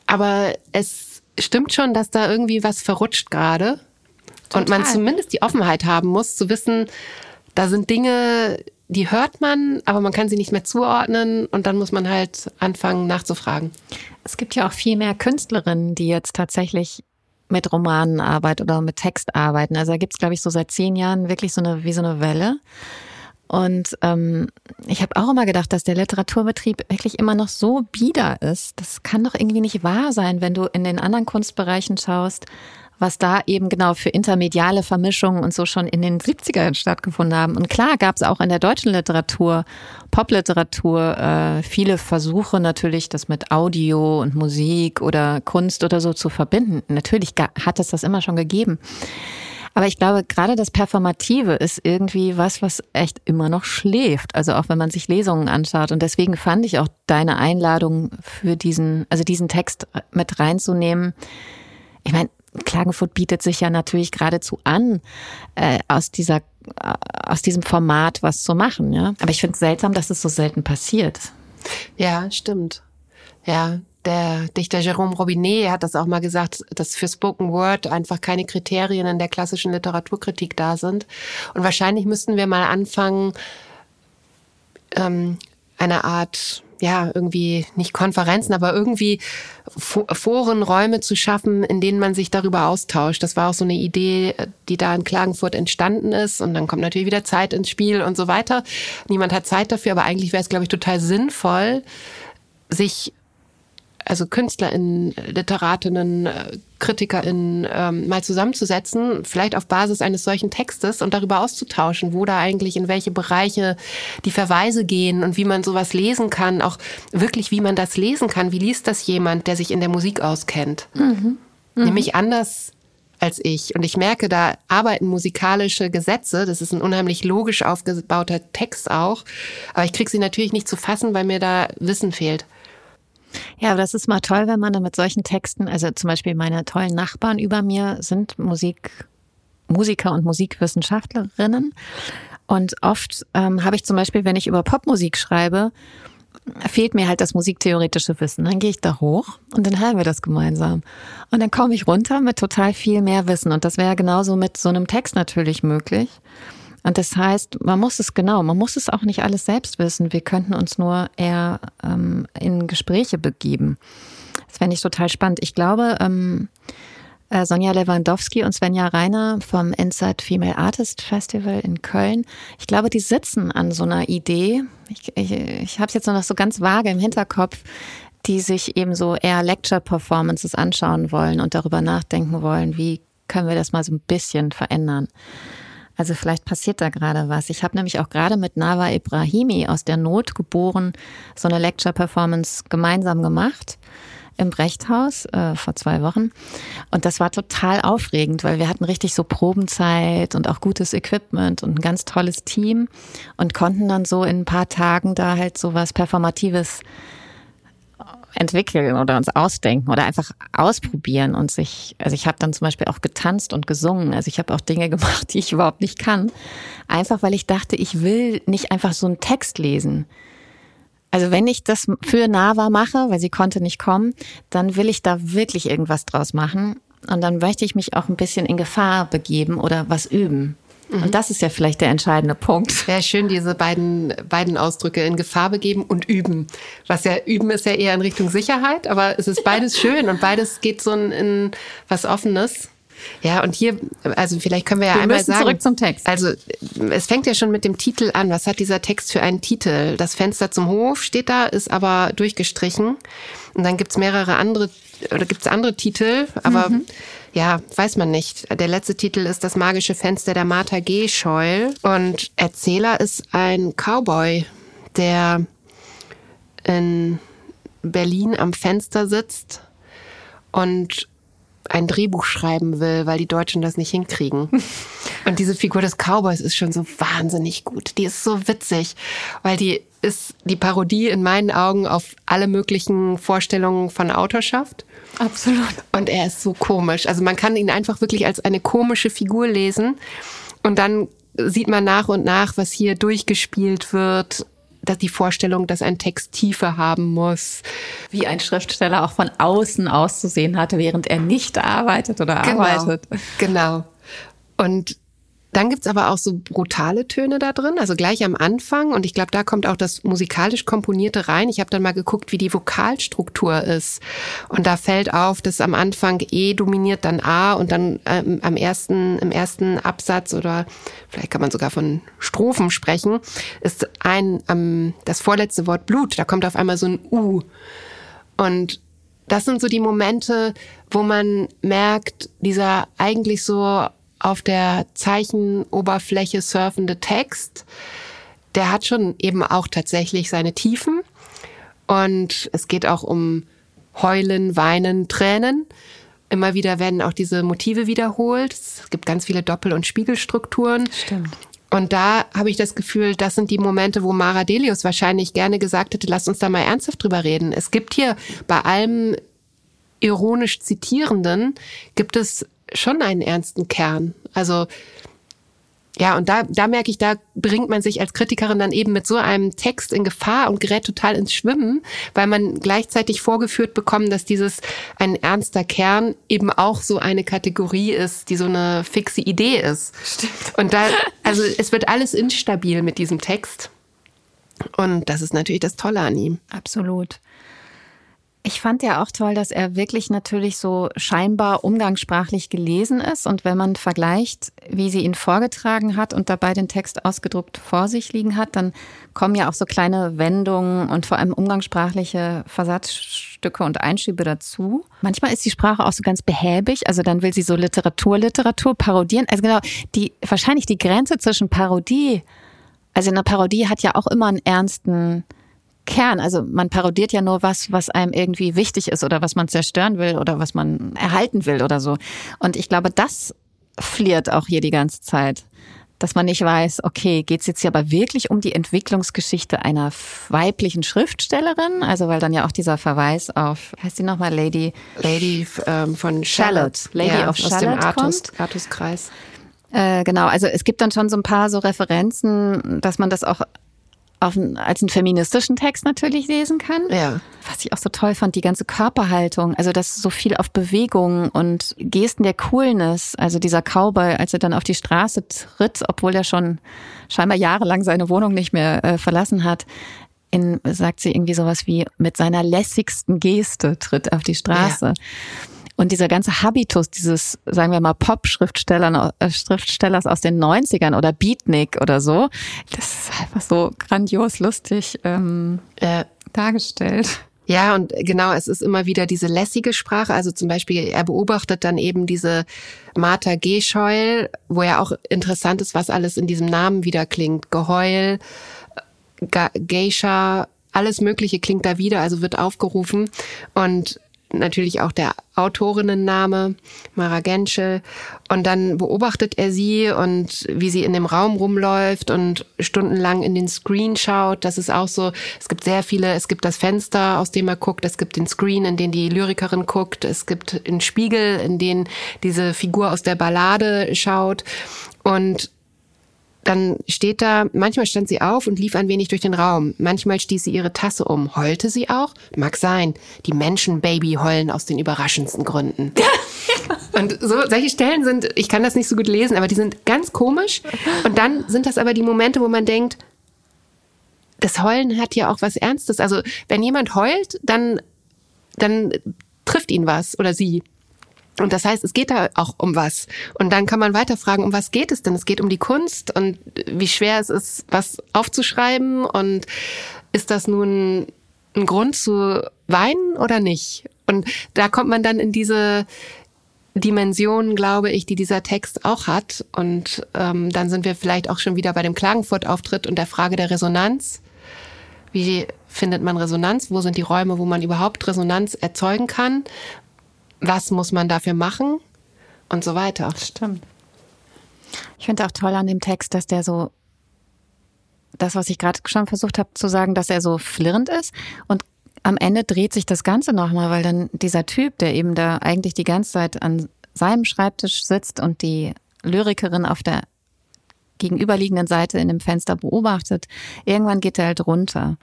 Aber es stimmt schon, dass da irgendwie was verrutscht gerade. Und man zumindest die Offenheit haben muss, zu wissen, da sind Dinge, die hört man, aber man kann sie nicht mehr zuordnen und dann muss man halt anfangen nachzufragen. Es gibt ja auch viel mehr Künstlerinnen, die jetzt tatsächlich mit Romanen arbeiten oder mit Text arbeiten. Also da gibt es, glaube ich, so seit zehn Jahren wirklich so eine, wie so eine Welle. Und ähm, ich habe auch immer gedacht, dass der Literaturbetrieb wirklich immer noch so bieder ist. Das kann doch irgendwie nicht wahr sein, wenn du in den anderen Kunstbereichen schaust was da eben genau für intermediale Vermischungen und so schon in den 70ern stattgefunden haben. Und klar gab es auch in der deutschen Literatur, Popliteratur, äh, viele Versuche natürlich, das mit Audio und Musik oder Kunst oder so zu verbinden. Natürlich hat es das immer schon gegeben. Aber ich glaube, gerade das Performative ist irgendwie was, was echt immer noch schläft. Also auch wenn man sich Lesungen anschaut. Und deswegen fand ich auch deine Einladung für diesen, also diesen Text mit reinzunehmen. Ich meine, Klagenfurt bietet sich ja natürlich geradezu an, äh, aus dieser äh, aus diesem Format was zu machen, ja. Aber ich finde es seltsam, dass es so selten passiert. Ja, stimmt. Ja, der Dichter Jérôme Robinet hat das auch mal gesagt, dass für Spoken Word einfach keine Kriterien in der klassischen Literaturkritik da sind. Und wahrscheinlich müssten wir mal anfangen, ähm, eine Art ja, irgendwie nicht Konferenzen, aber irgendwie Foren, Räume zu schaffen, in denen man sich darüber austauscht. Das war auch so eine Idee, die da in Klagenfurt entstanden ist. Und dann kommt natürlich wieder Zeit ins Spiel und so weiter. Niemand hat Zeit dafür, aber eigentlich wäre es, glaube ich, total sinnvoll, sich also KünstlerInnen, Literatinnen, äh, KritikerInnen ähm, mal zusammenzusetzen, vielleicht auf Basis eines solchen Textes und darüber auszutauschen, wo da eigentlich in welche Bereiche die Verweise gehen und wie man sowas lesen kann, auch wirklich, wie man das lesen kann. Wie liest das jemand, der sich in der Musik auskennt? Mhm. Mhm. Nämlich anders als ich. Und ich merke, da arbeiten musikalische Gesetze. Das ist ein unheimlich logisch aufgebauter Text auch. Aber ich kriege sie natürlich nicht zu fassen, weil mir da Wissen fehlt. Ja, aber das ist mal toll, wenn man dann mit solchen Texten, also zum Beispiel meine tollen Nachbarn über mir sind Musik, Musiker und Musikwissenschaftlerinnen. Und oft ähm, habe ich zum Beispiel, wenn ich über Popmusik schreibe, fehlt mir halt das musiktheoretische Wissen. Dann gehe ich da hoch und dann hören wir das gemeinsam. Und dann komme ich runter mit total viel mehr Wissen. Und das wäre genauso mit so einem Text natürlich möglich. Und das heißt, man muss es genau, man muss es auch nicht alles selbst wissen. Wir könnten uns nur eher ähm, in Gespräche begeben. Das fände ich total spannend. Ich glaube, ähm, äh, Sonja Lewandowski und Svenja Reiner vom Inside Female Artist Festival in Köln, ich glaube, die sitzen an so einer Idee. Ich, ich, ich habe es jetzt noch so ganz vage im Hinterkopf, die sich eben so eher Lecture-Performances anschauen wollen und darüber nachdenken wollen, wie können wir das mal so ein bisschen verändern. Also vielleicht passiert da gerade was. Ich habe nämlich auch gerade mit Nava Ibrahimi aus der Not geboren so eine Lecture-Performance gemeinsam gemacht im Brechthaus äh, vor zwei Wochen. Und das war total aufregend, weil wir hatten richtig so Probenzeit und auch gutes Equipment und ein ganz tolles Team und konnten dann so in ein paar Tagen da halt so was Performatives entwickeln oder uns ausdenken oder einfach ausprobieren und sich, also ich habe dann zum Beispiel auch getanzt und gesungen, also ich habe auch Dinge gemacht, die ich überhaupt nicht kann, einfach weil ich dachte, ich will nicht einfach so einen Text lesen. Also wenn ich das für Nava mache, weil sie konnte nicht kommen, dann will ich da wirklich irgendwas draus machen und dann möchte ich mich auch ein bisschen in Gefahr begeben oder was üben. Mhm. Und das ist ja vielleicht der entscheidende Punkt. Sehr schön, diese beiden, beiden Ausdrücke in Gefahr begeben und üben. Was ja üben ist ja eher in Richtung Sicherheit, aber es ist beides schön und beides geht so in, in was Offenes. Ja, und hier, also vielleicht können wir ja wir einmal sagen. zurück zum Text. Also es fängt ja schon mit dem Titel an. Was hat dieser Text für einen Titel? Das Fenster zum Hof steht da, ist aber durchgestrichen. Und dann gibt's mehrere andere, oder gibt's andere Titel, aber mhm. Ja, weiß man nicht. Der letzte Titel ist Das magische Fenster der Martha G. Scheul. Und Erzähler ist ein Cowboy, der in Berlin am Fenster sitzt und ein Drehbuch schreiben will, weil die Deutschen das nicht hinkriegen. Und diese Figur des Cowboys ist schon so wahnsinnig gut. Die ist so witzig, weil die ist die Parodie in meinen Augen auf alle möglichen Vorstellungen von Autorschaft. Absolut. Und er ist so komisch. Also man kann ihn einfach wirklich als eine komische Figur lesen. Und dann sieht man nach und nach, was hier durchgespielt wird dass die Vorstellung, dass ein Text Tiefe haben muss. Wie ein Schriftsteller auch von außen auszusehen hatte, während er nicht arbeitet oder genau, arbeitet. Genau. Und dann gibt's aber auch so brutale Töne da drin, also gleich am Anfang. Und ich glaube, da kommt auch das musikalisch Komponierte rein. Ich habe dann mal geguckt, wie die Vokalstruktur ist. Und da fällt auf, dass am Anfang E dominiert, dann A und dann ähm, am ersten, im ersten Absatz oder vielleicht kann man sogar von Strophen sprechen, ist ein, ähm, das vorletzte Wort Blut. Da kommt auf einmal so ein U. Und das sind so die Momente, wo man merkt, dieser eigentlich so auf der Zeichenoberfläche surfende Text, der hat schon eben auch tatsächlich seine Tiefen. Und es geht auch um Heulen, Weinen, Tränen. Immer wieder werden auch diese Motive wiederholt. Es gibt ganz viele Doppel- und Spiegelstrukturen. Stimmt. Und da habe ich das Gefühl, das sind die Momente, wo Mara Delius wahrscheinlich gerne gesagt hätte, lass uns da mal ernsthaft drüber reden. Es gibt hier bei allem ironisch Zitierenden, gibt es schon einen ernsten Kern. Also ja, und da, da merke ich, da bringt man sich als Kritikerin dann eben mit so einem Text in Gefahr und gerät total ins Schwimmen, weil man gleichzeitig vorgeführt bekommt, dass dieses ein ernster Kern eben auch so eine Kategorie ist, die so eine fixe Idee ist. Stimmt. Und da, also es wird alles instabil mit diesem Text. Und das ist natürlich das Tolle an ihm. Absolut. Ich fand ja auch toll, dass er wirklich natürlich so scheinbar umgangssprachlich gelesen ist. Und wenn man vergleicht, wie sie ihn vorgetragen hat und dabei den Text ausgedruckt vor sich liegen hat, dann kommen ja auch so kleine Wendungen und vor allem umgangssprachliche Versatzstücke und Einschübe dazu. Manchmal ist die Sprache auch so ganz behäbig. Also dann will sie so Literatur, Literatur parodieren. Also genau, die, wahrscheinlich die Grenze zwischen Parodie, also eine Parodie hat ja auch immer einen ernsten, Kern. Also man parodiert ja nur was, was einem irgendwie wichtig ist oder was man zerstören will oder was man erhalten will oder so. Und ich glaube, das fliert auch hier die ganze Zeit. Dass man nicht weiß, okay, geht's jetzt hier aber wirklich um die Entwicklungsgeschichte einer weiblichen Schriftstellerin? Also weil dann ja auch dieser Verweis auf, heißt die nochmal Lady? Lady ähm, von Charlotte. Lady ja, of Charlotte aus dem Artus. Artuskreis. Äh, genau, also es gibt dann schon so ein paar so Referenzen, dass man das auch auf, als einen feministischen Text natürlich lesen kann. Ja. Was ich auch so toll fand, die ganze Körperhaltung, also das so viel auf Bewegung und Gesten der Coolness, also dieser Cowboy, als er dann auf die Straße tritt, obwohl er schon scheinbar jahrelang seine Wohnung nicht mehr äh, verlassen hat, in, sagt sie irgendwie sowas wie, mit seiner lässigsten Geste tritt auf die Straße. Ja. Und dieser ganze Habitus dieses, sagen wir mal, Pop-Schriftstellers äh, aus den 90ern oder Beatnik oder so, das ist einfach so grandios lustig ähm, äh, dargestellt. Ja, und genau, es ist immer wieder diese lässige Sprache. Also zum Beispiel, er beobachtet dann eben diese Martha Gescheul, wo ja auch interessant ist, was alles in diesem Namen wieder klingt. Geheul, Geisha, alles Mögliche klingt da wieder, also wird aufgerufen. Und natürlich auch der Autorinnenname, Mara Genschel. Und dann beobachtet er sie und wie sie in dem Raum rumläuft und stundenlang in den Screen schaut. Das ist auch so, es gibt sehr viele, es gibt das Fenster, aus dem er guckt, es gibt den Screen, in den die Lyrikerin guckt, es gibt den Spiegel, in den diese Figur aus der Ballade schaut. Und dann steht da, manchmal stand sie auf und lief ein wenig durch den Raum. Manchmal stieß sie ihre Tasse um. Heulte sie auch? Mag sein. Die Menschen Baby heulen aus den überraschendsten Gründen. und so, solche Stellen sind, ich kann das nicht so gut lesen, aber die sind ganz komisch. Und dann sind das aber die Momente, wo man denkt, das Heulen hat ja auch was Ernstes. Also, wenn jemand heult, dann, dann trifft ihn was oder sie. Und das heißt, es geht da auch um was. Und dann kann man weiter fragen, um was geht es denn? Es geht um die Kunst und wie schwer es ist, was aufzuschreiben. Und ist das nun ein Grund zu weinen oder nicht? Und da kommt man dann in diese Dimension, glaube ich, die dieser Text auch hat. Und ähm, dann sind wir vielleicht auch schon wieder bei dem Klagenfurt-Auftritt und der Frage der Resonanz. Wie findet man Resonanz? Wo sind die Räume, wo man überhaupt Resonanz erzeugen kann? Was muss man dafür machen? Und so weiter. Stimmt. Ich finde auch toll an dem Text, dass der so das, was ich gerade schon versucht habe zu sagen, dass er so flirrend ist und am Ende dreht sich das Ganze nochmal, weil dann dieser Typ, der eben da eigentlich die ganze Zeit an seinem Schreibtisch sitzt und die Lyrikerin auf der gegenüberliegenden Seite in dem Fenster beobachtet, irgendwann geht er halt runter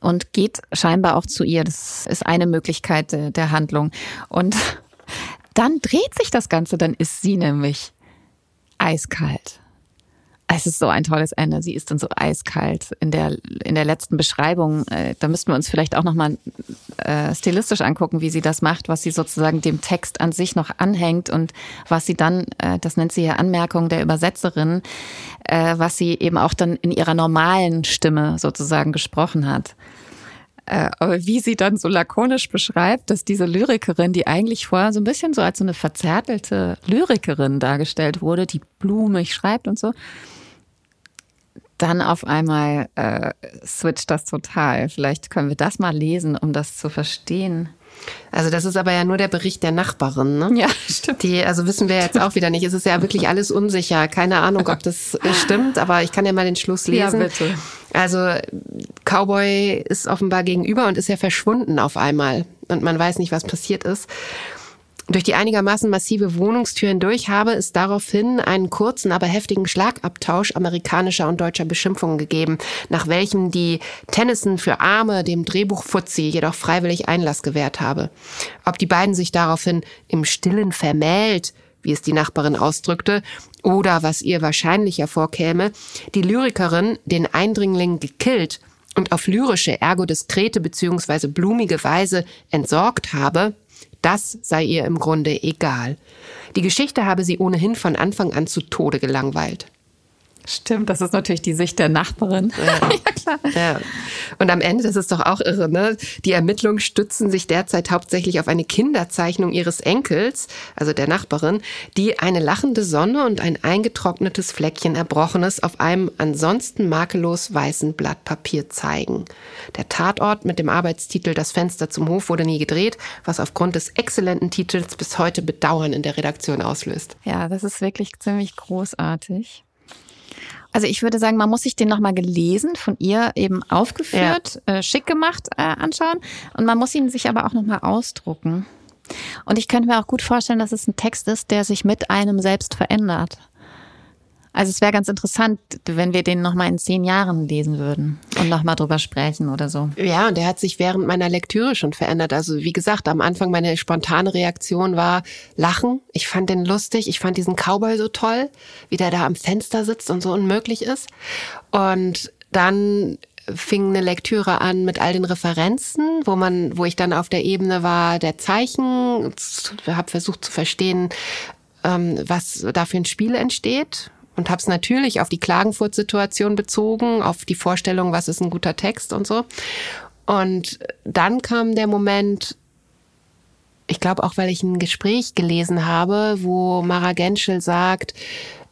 und geht scheinbar auch zu ihr. Das ist eine Möglichkeit der Handlung. Und dann dreht sich das Ganze, dann ist sie nämlich eiskalt. Es ist so ein tolles Ende. Sie ist dann so eiskalt in der in der letzten Beschreibung. Äh, da müssten wir uns vielleicht auch noch mal äh, stilistisch angucken, wie sie das macht, was sie sozusagen dem Text an sich noch anhängt und was sie dann, äh, das nennt sie ja Anmerkung der Übersetzerin, äh, was sie eben auch dann in ihrer normalen Stimme sozusagen gesprochen hat. Äh, aber wie sie dann so lakonisch beschreibt, dass diese Lyrikerin, die eigentlich vorher so ein bisschen so als so eine verzärtelte Lyrikerin dargestellt wurde, die blumig schreibt und so, dann auf einmal äh, switcht das total. Vielleicht können wir das mal lesen, um das zu verstehen. Also das ist aber ja nur der Bericht der Nachbarin, ne? Ja, stimmt. Die, also wissen wir jetzt auch wieder nicht. Es ist ja wirklich alles unsicher. Keine Ahnung, ob das stimmt, aber ich kann ja mal den Schluss lesen. Ja, bitte. Also Cowboy ist offenbar gegenüber und ist ja verschwunden auf einmal. Und man weiß nicht, was passiert ist. Durch die einigermaßen massive Wohnungstür hindurch habe es daraufhin einen kurzen, aber heftigen Schlagabtausch amerikanischer und deutscher Beschimpfungen gegeben, nach welchem die Tennyson für Arme dem Drehbuch Fuzzi jedoch freiwillig Einlass gewährt habe. Ob die beiden sich daraufhin im Stillen vermählt, wie es die Nachbarin ausdrückte, oder was ihr wahrscheinlicher vorkäme, die Lyrikerin den Eindringling gekillt und auf lyrische, ergo diskrete bzw. blumige Weise entsorgt habe, das sei ihr im Grunde egal. Die Geschichte habe sie ohnehin von Anfang an zu Tode gelangweilt. Stimmt, das ist natürlich die Sicht der Nachbarin. Ja. ja, klar. Ja. Und am Ende, das ist doch auch irre, ne? Die Ermittlungen stützen sich derzeit hauptsächlich auf eine Kinderzeichnung ihres Enkels, also der Nachbarin, die eine lachende Sonne und ein eingetrocknetes Fleckchen Erbrochenes auf einem ansonsten makellos weißen Blatt Papier zeigen. Der Tatort mit dem Arbeitstitel Das Fenster zum Hof wurde nie gedreht, was aufgrund des exzellenten Titels bis heute Bedauern in der Redaktion auslöst. Ja, das ist wirklich ziemlich großartig. Also ich würde sagen, man muss sich den nochmal gelesen, von ihr eben aufgeführt, ja. äh, schick gemacht äh, anschauen und man muss ihn sich aber auch nochmal ausdrucken. Und ich könnte mir auch gut vorstellen, dass es ein Text ist, der sich mit einem selbst verändert. Also es wäre ganz interessant, wenn wir den nochmal in zehn Jahren lesen würden und nochmal drüber sprechen oder so. Ja, und der hat sich während meiner Lektüre schon verändert. Also wie gesagt, am Anfang meine spontane Reaktion war Lachen. Ich fand den lustig. Ich fand diesen Cowboy so toll, wie der da am Fenster sitzt und so unmöglich ist. Und dann fing eine Lektüre an mit all den Referenzen, wo man, wo ich dann auf der Ebene war der Zeichen, habe versucht zu verstehen, ähm, was da für ein Spiel entsteht und habe es natürlich auf die Klagenfurt-Situation bezogen, auf die Vorstellung, was ist ein guter Text und so. Und dann kam der Moment, ich glaube auch, weil ich ein Gespräch gelesen habe, wo Mara Genschel sagt,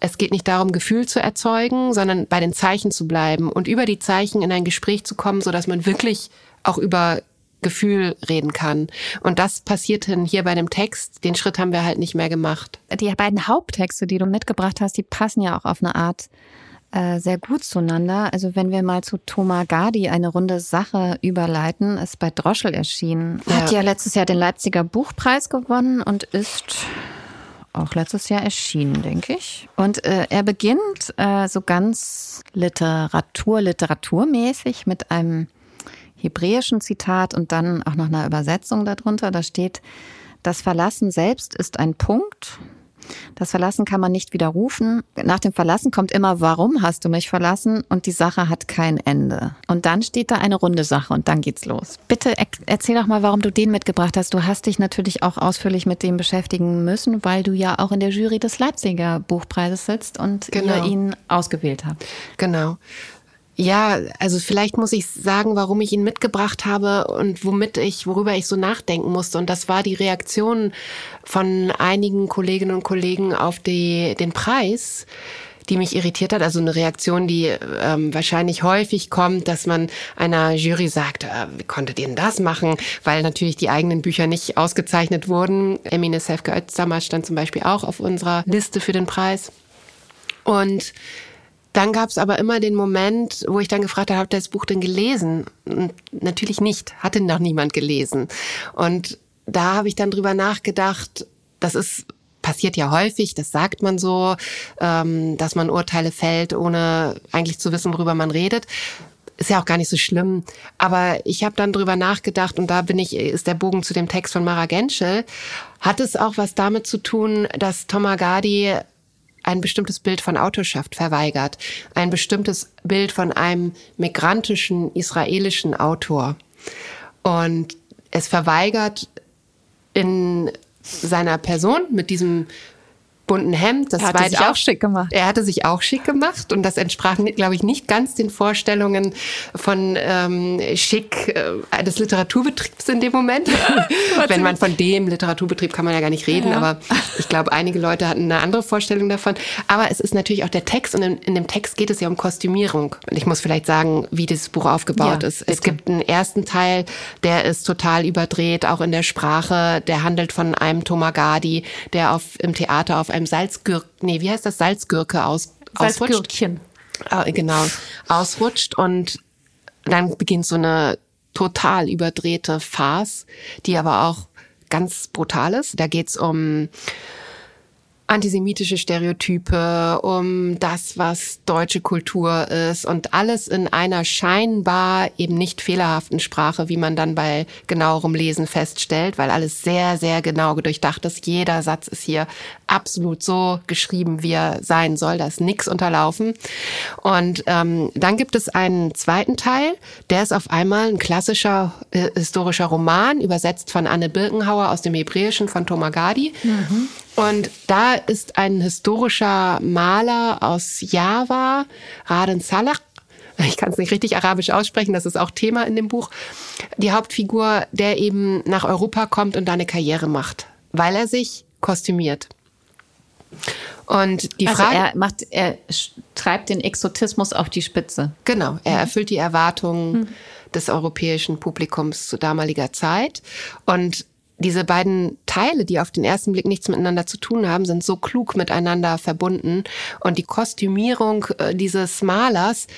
es geht nicht darum, Gefühl zu erzeugen, sondern bei den Zeichen zu bleiben und über die Zeichen in ein Gespräch zu kommen, so dass man wirklich auch über Gefühl reden kann. Und das passierte hier bei dem Text. Den Schritt haben wir halt nicht mehr gemacht. Die beiden Haupttexte, die du mitgebracht hast, die passen ja auch auf eine Art äh, sehr gut zueinander. Also wenn wir mal zu Thomas Gardi eine runde Sache überleiten, ist bei Droschel erschienen. Ja. Hat ja letztes Jahr den Leipziger Buchpreis gewonnen und ist auch letztes Jahr erschienen, denke ich. Und äh, er beginnt äh, so ganz Literatur, literaturmäßig mit einem hebräischen Zitat und dann auch noch einer Übersetzung darunter. Da steht, das Verlassen selbst ist ein Punkt, Das Verlassen kann man nicht widerrufen. Nach dem Verlassen kommt immer, warum hast du mich verlassen? Und die Sache hat kein Ende. Und dann steht da eine runde Sache und dann geht's los. Bitte erzähl doch mal, warum du den mitgebracht hast. Du hast dich natürlich auch ausführlich mit dem beschäftigen müssen, weil du ja auch in der Jury des Leipziger Buchpreises sitzt und genau. ihr ihn ausgewählt habt. Genau. Ja, also vielleicht muss ich sagen, warum ich ihn mitgebracht habe und womit ich, worüber ich so nachdenken musste. Und das war die Reaktion von einigen Kolleginnen und Kollegen auf die, den Preis die mich irritiert hat. Also eine Reaktion, die ähm, wahrscheinlich häufig kommt, dass man einer Jury sagt, äh, wie konntet ihr denn das machen? Weil natürlich die eigenen Bücher nicht ausgezeichnet wurden. Emine Sefke Özdammer stand zum Beispiel auch auf unserer Liste für den Preis. Und dann gab es aber immer den Moment, wo ich dann gefragt habe, habt ihr das Buch denn gelesen? Und natürlich nicht, hatte noch niemand gelesen. Und da habe ich dann drüber nachgedacht, das ist passiert ja häufig, das sagt man so, ähm, dass man Urteile fällt, ohne eigentlich zu wissen, worüber man redet. Ist ja auch gar nicht so schlimm. Aber ich habe dann drüber nachgedacht und da bin ich, ist der Bogen zu dem Text von Mara Genschel. Hat es auch was damit zu tun, dass Tomagadi ein bestimmtes Bild von Autorschaft verweigert, ein bestimmtes Bild von einem migrantischen israelischen Autor. Und es verweigert in seiner Person mit diesem bunten Hemd. Das er hatte sich auch, auch, schick gemacht. Er hatte sich auch schick gemacht und das entsprach, glaube ich, nicht ganz den Vorstellungen von ähm, schick äh, des Literaturbetriebs in dem Moment. Wenn man von dem Literaturbetrieb kann man ja gar nicht reden, ja. aber ich glaube, einige Leute hatten eine andere Vorstellung davon. Aber es ist natürlich auch der Text und in, in dem Text geht es ja um Kostümierung. Und ich muss vielleicht sagen, wie dieses Buch aufgebaut ja, ist. Bitte. Es gibt einen ersten Teil, der ist total überdreht, auch in der Sprache. Der handelt von einem Tomagadi, der auf, im Theater auf einem Salzgürk, nee, wie heißt das? Salzgürke aus, Salzgürkchen. Äh, genau, ausrutscht und dann beginnt so eine total überdrehte Farce, die aber auch ganz brutal ist. Da geht's um antisemitische Stereotype, um das, was deutsche Kultur ist und alles in einer scheinbar eben nicht fehlerhaften Sprache, wie man dann bei genauerem Lesen feststellt, weil alles sehr, sehr genau durchdacht ist. Jeder Satz ist hier absolut so geschrieben, wie er sein soll. Da ist nichts unterlaufen. Und ähm, dann gibt es einen zweiten Teil, der ist auf einmal ein klassischer äh, historischer Roman, übersetzt von Anne Birkenhauer aus dem Hebräischen von Tomagadi. Mhm. Und da ist ein historischer Maler aus Java, Raden Salah, ich kann es nicht richtig arabisch aussprechen, das ist auch Thema in dem Buch, die Hauptfigur, der eben nach Europa kommt und da eine Karriere macht, weil er sich kostümiert. Und die also Frage. Er macht, er treibt den Exotismus auf die Spitze. Genau, er mhm. erfüllt die Erwartungen mhm. des europäischen Publikums zu damaliger Zeit. Und diese beiden Teile, die auf den ersten Blick nichts miteinander zu tun haben, sind so klug miteinander verbunden. Und die Kostümierung äh, dieses Malers,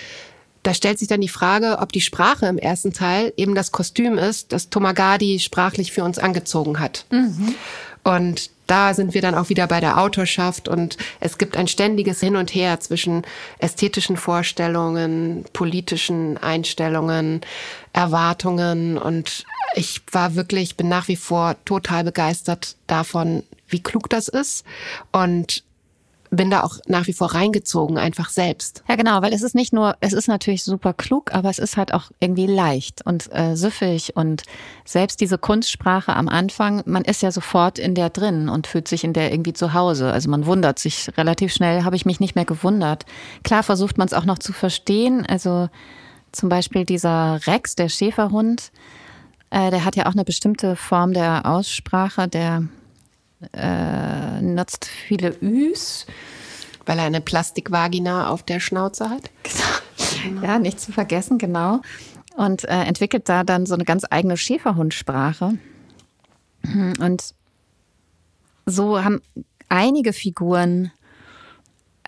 da stellt sich dann die Frage, ob die Sprache im ersten Teil eben das Kostüm ist, das Tomagadi sprachlich für uns angezogen hat. Mhm. Und da sind wir dann auch wieder bei der Autorschaft und es gibt ein ständiges Hin und Her zwischen ästhetischen Vorstellungen, politischen Einstellungen, Erwartungen und ich war wirklich, bin nach wie vor total begeistert davon, wie klug das ist und bin da auch nach wie vor reingezogen, einfach selbst. Ja, genau, weil es ist nicht nur, es ist natürlich super klug, aber es ist halt auch irgendwie leicht und äh, süffig und selbst diese Kunstsprache am Anfang, man ist ja sofort in der drin und fühlt sich in der irgendwie zu Hause. Also man wundert sich relativ schnell, habe ich mich nicht mehr gewundert. Klar versucht man es auch noch zu verstehen. Also zum Beispiel dieser Rex, der Schäferhund, äh, der hat ja auch eine bestimmte Form der Aussprache, der äh, nutzt viele Üs. Weil er eine Plastikvagina auf der Schnauze hat. Genau. Ja, nicht zu vergessen, genau. Und äh, entwickelt da dann so eine ganz eigene Schäferhundsprache. Und so haben einige Figuren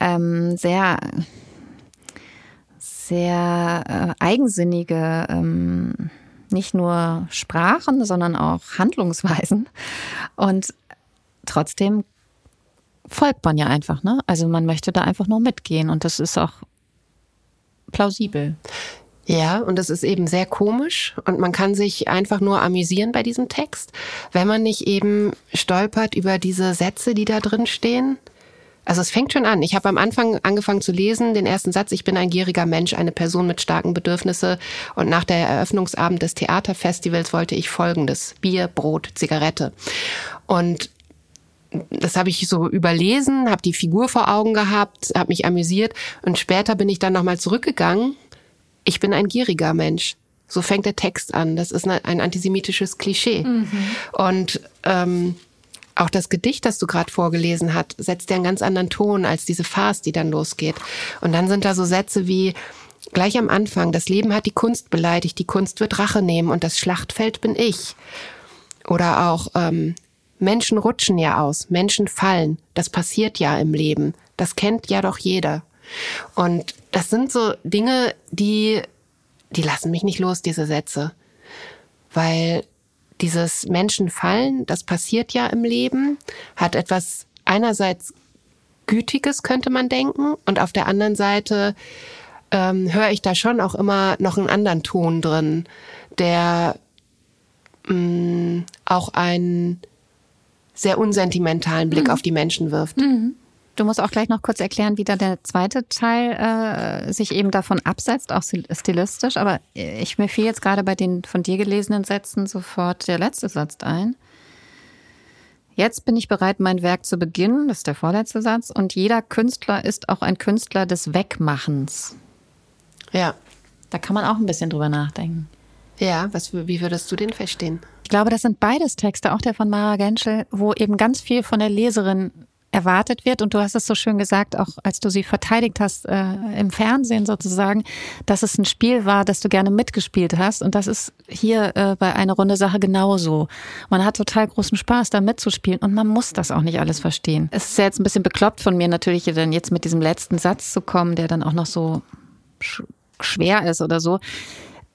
ähm, sehr, sehr äh, eigensinnige ähm, nicht nur Sprachen, sondern auch Handlungsweisen. Und trotzdem folgt man ja einfach, ne? Also man möchte da einfach nur mitgehen und das ist auch plausibel. Ja, und es ist eben sehr komisch und man kann sich einfach nur amüsieren bei diesem Text, wenn man nicht eben stolpert über diese Sätze, die da drin stehen. Also es fängt schon an. Ich habe am Anfang angefangen zu lesen, den ersten Satz, ich bin ein gieriger Mensch, eine Person mit starken Bedürfnissen. Und nach der Eröffnungsabend des Theaterfestivals wollte ich Folgendes. Bier, Brot, Zigarette. Und das habe ich so überlesen, habe die Figur vor Augen gehabt, habe mich amüsiert und später bin ich dann nochmal zurückgegangen. Ich bin ein gieriger Mensch. So fängt der Text an. Das ist ein antisemitisches Klischee. Mhm. Und ähm, auch das Gedicht, das du gerade vorgelesen hast, setzt ja einen ganz anderen Ton als diese Farce, die dann losgeht. Und dann sind da so Sätze wie gleich am Anfang, das Leben hat die Kunst beleidigt, die Kunst wird Rache nehmen und das Schlachtfeld bin ich. Oder auch ähm, Menschen rutschen ja aus, Menschen fallen, das passiert ja im Leben, das kennt ja doch jeder. Und das sind so Dinge, die, die lassen mich nicht los, diese Sätze. Weil dieses Menschen fallen, das passiert ja im Leben, hat etwas einerseits Gütiges, könnte man denken, und auf der anderen Seite ähm, höre ich da schon auch immer noch einen anderen Ton drin, der mh, mm, auch einen sehr unsentimentalen Blick mhm. auf die Menschen wirft. Mhm. Du musst auch gleich noch kurz erklären, wie da der zweite Teil äh, sich eben davon absetzt, auch stilistisch. Aber ich mir fiel jetzt gerade bei den von dir gelesenen Sätzen sofort der letzte Satz ein. Jetzt bin ich bereit, mein Werk zu beginnen. Das ist der vorletzte Satz. Und jeder Künstler ist auch ein Künstler des Wegmachens. Ja. Da kann man auch ein bisschen drüber nachdenken. Ja, was, wie würdest du den verstehen? Ich glaube, das sind beides Texte, auch der von Mara Genschel, wo eben ganz viel von der Leserin erwartet wird. Und du hast es so schön gesagt, auch als du sie verteidigt hast äh, im Fernsehen sozusagen, dass es ein Spiel war, das du gerne mitgespielt hast. Und das ist hier äh, bei einer Runde Sache genauso. Man hat total großen Spaß, da mitzuspielen und man muss das auch nicht alles verstehen. Es ist ja jetzt ein bisschen bekloppt von mir natürlich, dann jetzt mit diesem letzten Satz zu kommen, der dann auch noch so sch schwer ist oder so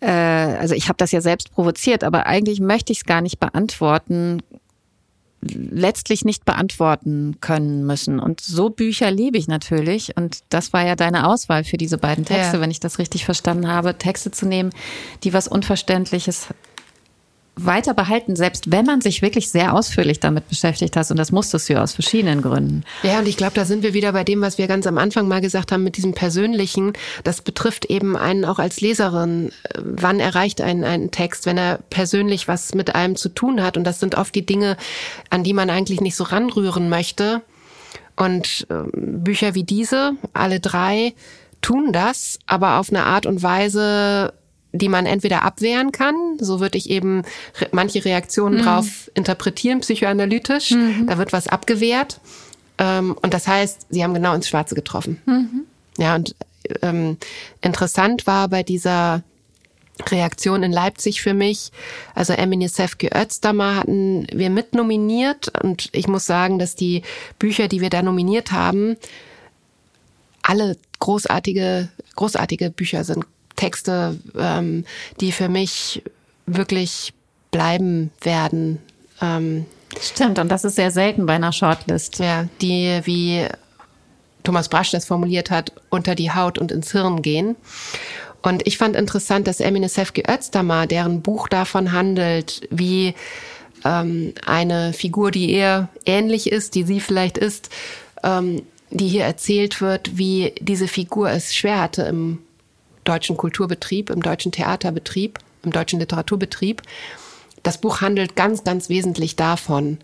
äh, also ich habe das ja selbst provoziert, aber eigentlich möchte ich es gar nicht beantworten, letztlich nicht beantworten können müssen. Und so Bücher liebe ich natürlich. Und das war ja deine Auswahl für diese beiden Texte, ja. wenn ich das richtig verstanden habe, Texte zu nehmen, die was Unverständliches weiter behalten, selbst wenn man sich wirklich sehr ausführlich damit beschäftigt hat. Und das musstest du ja aus verschiedenen Gründen. Ja, und ich glaube, da sind wir wieder bei dem, was wir ganz am Anfang mal gesagt haben, mit diesem Persönlichen. Das betrifft eben einen auch als Leserin. Wann erreicht einen ein Text, wenn er persönlich was mit einem zu tun hat? Und das sind oft die Dinge, an die man eigentlich nicht so ranrühren möchte. Und äh, Bücher wie diese, alle drei, tun das, aber auf eine Art und Weise, die man entweder abwehren kann, so würde ich eben re manche Reaktionen mhm. drauf interpretieren, psychoanalytisch, mhm. da wird was abgewehrt. Ähm, und das heißt, sie haben genau ins Schwarze getroffen. Mhm. Ja, und ähm, interessant war bei dieser Reaktion in Leipzig für mich. Also Emine Sefke Özdammer hatten wir mitnominiert und ich muss sagen, dass die Bücher, die wir da nominiert haben, alle großartige, großartige Bücher sind. Texte, ähm, die für mich wirklich bleiben werden. Ähm, Stimmt, und das ist sehr selten bei einer Shortlist. Ja, die, wie Thomas Brasch das formuliert hat, unter die Haut und ins Hirn gehen. Und ich fand interessant, dass Emine Sefki Özdamar, deren Buch davon handelt, wie ähm, eine Figur, die eher ähnlich ist, die sie vielleicht ist, ähm, die hier erzählt wird, wie diese Figur es schwer hatte im deutschen Kulturbetrieb, im deutschen Theaterbetrieb, im deutschen Literaturbetrieb. Das Buch handelt ganz, ganz wesentlich davon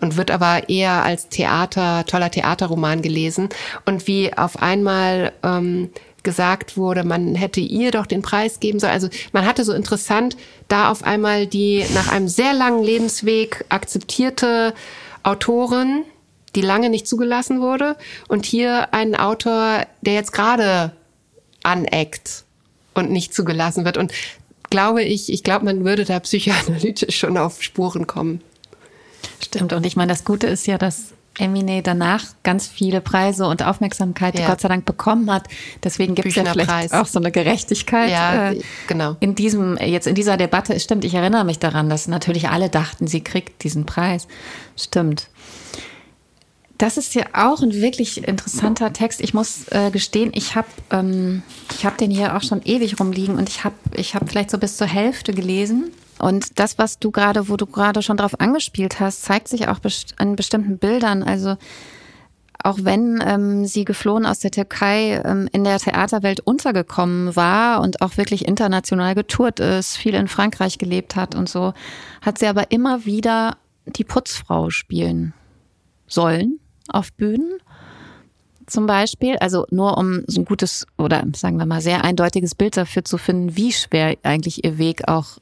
und wird aber eher als Theater, toller Theaterroman gelesen. Und wie auf einmal ähm, gesagt wurde, man hätte ihr doch den Preis geben sollen. Also man hatte so interessant, da auf einmal die nach einem sehr langen Lebensweg akzeptierte Autorin, die lange nicht zugelassen wurde, und hier einen Autor, der jetzt gerade aneckt und nicht zugelassen wird. Und glaube ich, ich glaube, man würde da psychoanalytisch schon auf Spuren kommen. Stimmt. Und ich meine, das Gute ist ja, dass Emine danach ganz viele Preise und Aufmerksamkeit, ja. Gott sei Dank bekommen hat. Deswegen gibt es ja vielleicht auch so eine Gerechtigkeit. Ja, äh, genau. In diesem, jetzt in dieser Debatte, stimmt, ich erinnere mich daran, dass natürlich alle dachten, sie kriegt diesen Preis. Stimmt. Das ist ja auch ein wirklich interessanter Text. Ich muss äh, gestehen, ich habe ähm, hab den hier auch schon ewig rumliegen und ich habe ich hab vielleicht so bis zur Hälfte gelesen. Und das, was du gerade, wo du gerade schon drauf angespielt hast, zeigt sich auch best an bestimmten Bildern. Also auch wenn ähm, sie geflohen aus der Türkei ähm, in der Theaterwelt untergekommen war und auch wirklich international getourt ist, viel in Frankreich gelebt hat und so, hat sie aber immer wieder die Putzfrau spielen sollen auf Bühnen. Zum Beispiel, also nur um so ein gutes oder sagen wir mal sehr eindeutiges Bild dafür zu finden, wie schwer eigentlich ihr Weg auch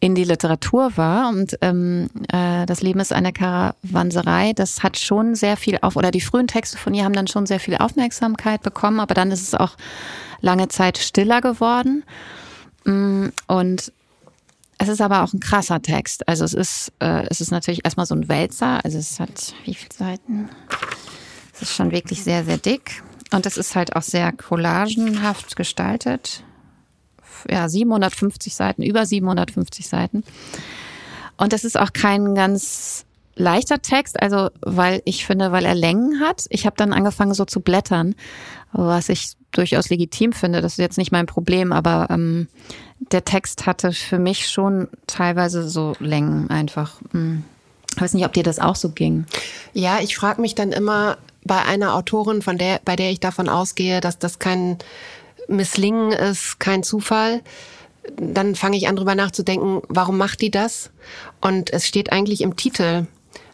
in die Literatur war. Und ähm, äh, das Leben ist eine Karawanserei. Das hat schon sehr viel auf, oder die frühen Texte von ihr haben dann schon sehr viel Aufmerksamkeit bekommen, aber dann ist es auch lange Zeit stiller geworden. Mm, und es ist aber auch ein krasser Text. Also es ist, äh, es ist natürlich erstmal so ein Wälzer. Also es hat wie viele Seiten? Es ist schon wirklich sehr, sehr dick. Und es ist halt auch sehr collagenhaft gestaltet. Ja, 750 Seiten, über 750 Seiten. Und das ist auch kein ganz leichter Text, also weil ich finde, weil er Längen hat. Ich habe dann angefangen so zu blättern, was ich durchaus legitim finde. Das ist jetzt nicht mein Problem, aber ähm, der Text hatte für mich schon teilweise so Längen einfach. Hm. Ich weiß nicht, ob dir das auch so ging. Ja, ich frage mich dann immer bei einer Autorin, von der, bei der ich davon ausgehe, dass das kein Misslingen ist, kein Zufall. Dann fange ich an, drüber nachzudenken, warum macht die das? Und es steht eigentlich im Titel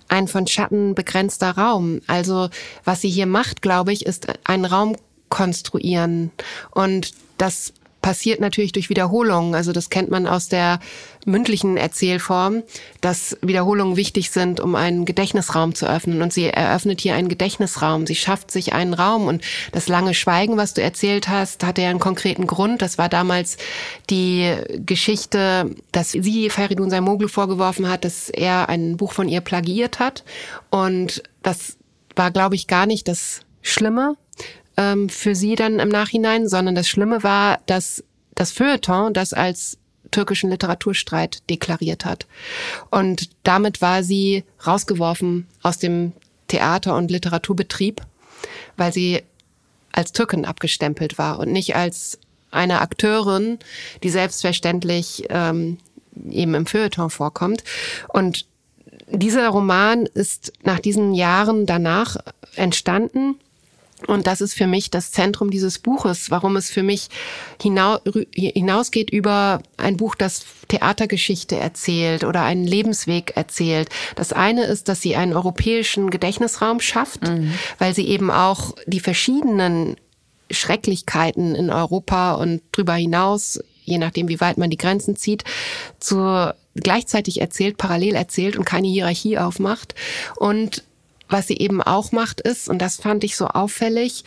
ein von Schatten begrenzter Raum. Also was sie hier macht, glaube ich, ist einen Raum konstruieren. Und das passiert natürlich durch Wiederholungen. Also das kennt man aus der mündlichen Erzählform, dass Wiederholungen wichtig sind, um einen Gedächtnisraum zu öffnen. Und sie eröffnet hier einen Gedächtnisraum. Sie schafft sich einen Raum. Und das lange Schweigen, was du erzählt hast, hatte ja einen konkreten Grund. Das war damals die Geschichte, dass sie Feridun Saimoglu vorgeworfen hat, dass er ein Buch von ihr plagiiert hat. Und das war, glaube ich, gar nicht das Schlimme, ähm, für sie dann im Nachhinein, sondern das Schlimme war, dass das Feuilleton das als türkischen Literaturstreit deklariert hat. Und damit war sie rausgeworfen aus dem Theater- und Literaturbetrieb, weil sie als Türkin abgestempelt war und nicht als eine Akteurin, die selbstverständlich ähm, eben im Feuilleton vorkommt. Und dieser Roman ist nach diesen Jahren danach entstanden und das ist für mich das Zentrum dieses Buches, warum es für mich hinausgeht über ein Buch, das Theatergeschichte erzählt oder einen Lebensweg erzählt. Das eine ist, dass sie einen europäischen Gedächtnisraum schafft, mhm. weil sie eben auch die verschiedenen Schrecklichkeiten in Europa und darüber hinaus, je nachdem, wie weit man die Grenzen zieht, zu gleichzeitig erzählt, parallel erzählt und keine Hierarchie aufmacht. Und was sie eben auch macht, ist, und das fand ich so auffällig,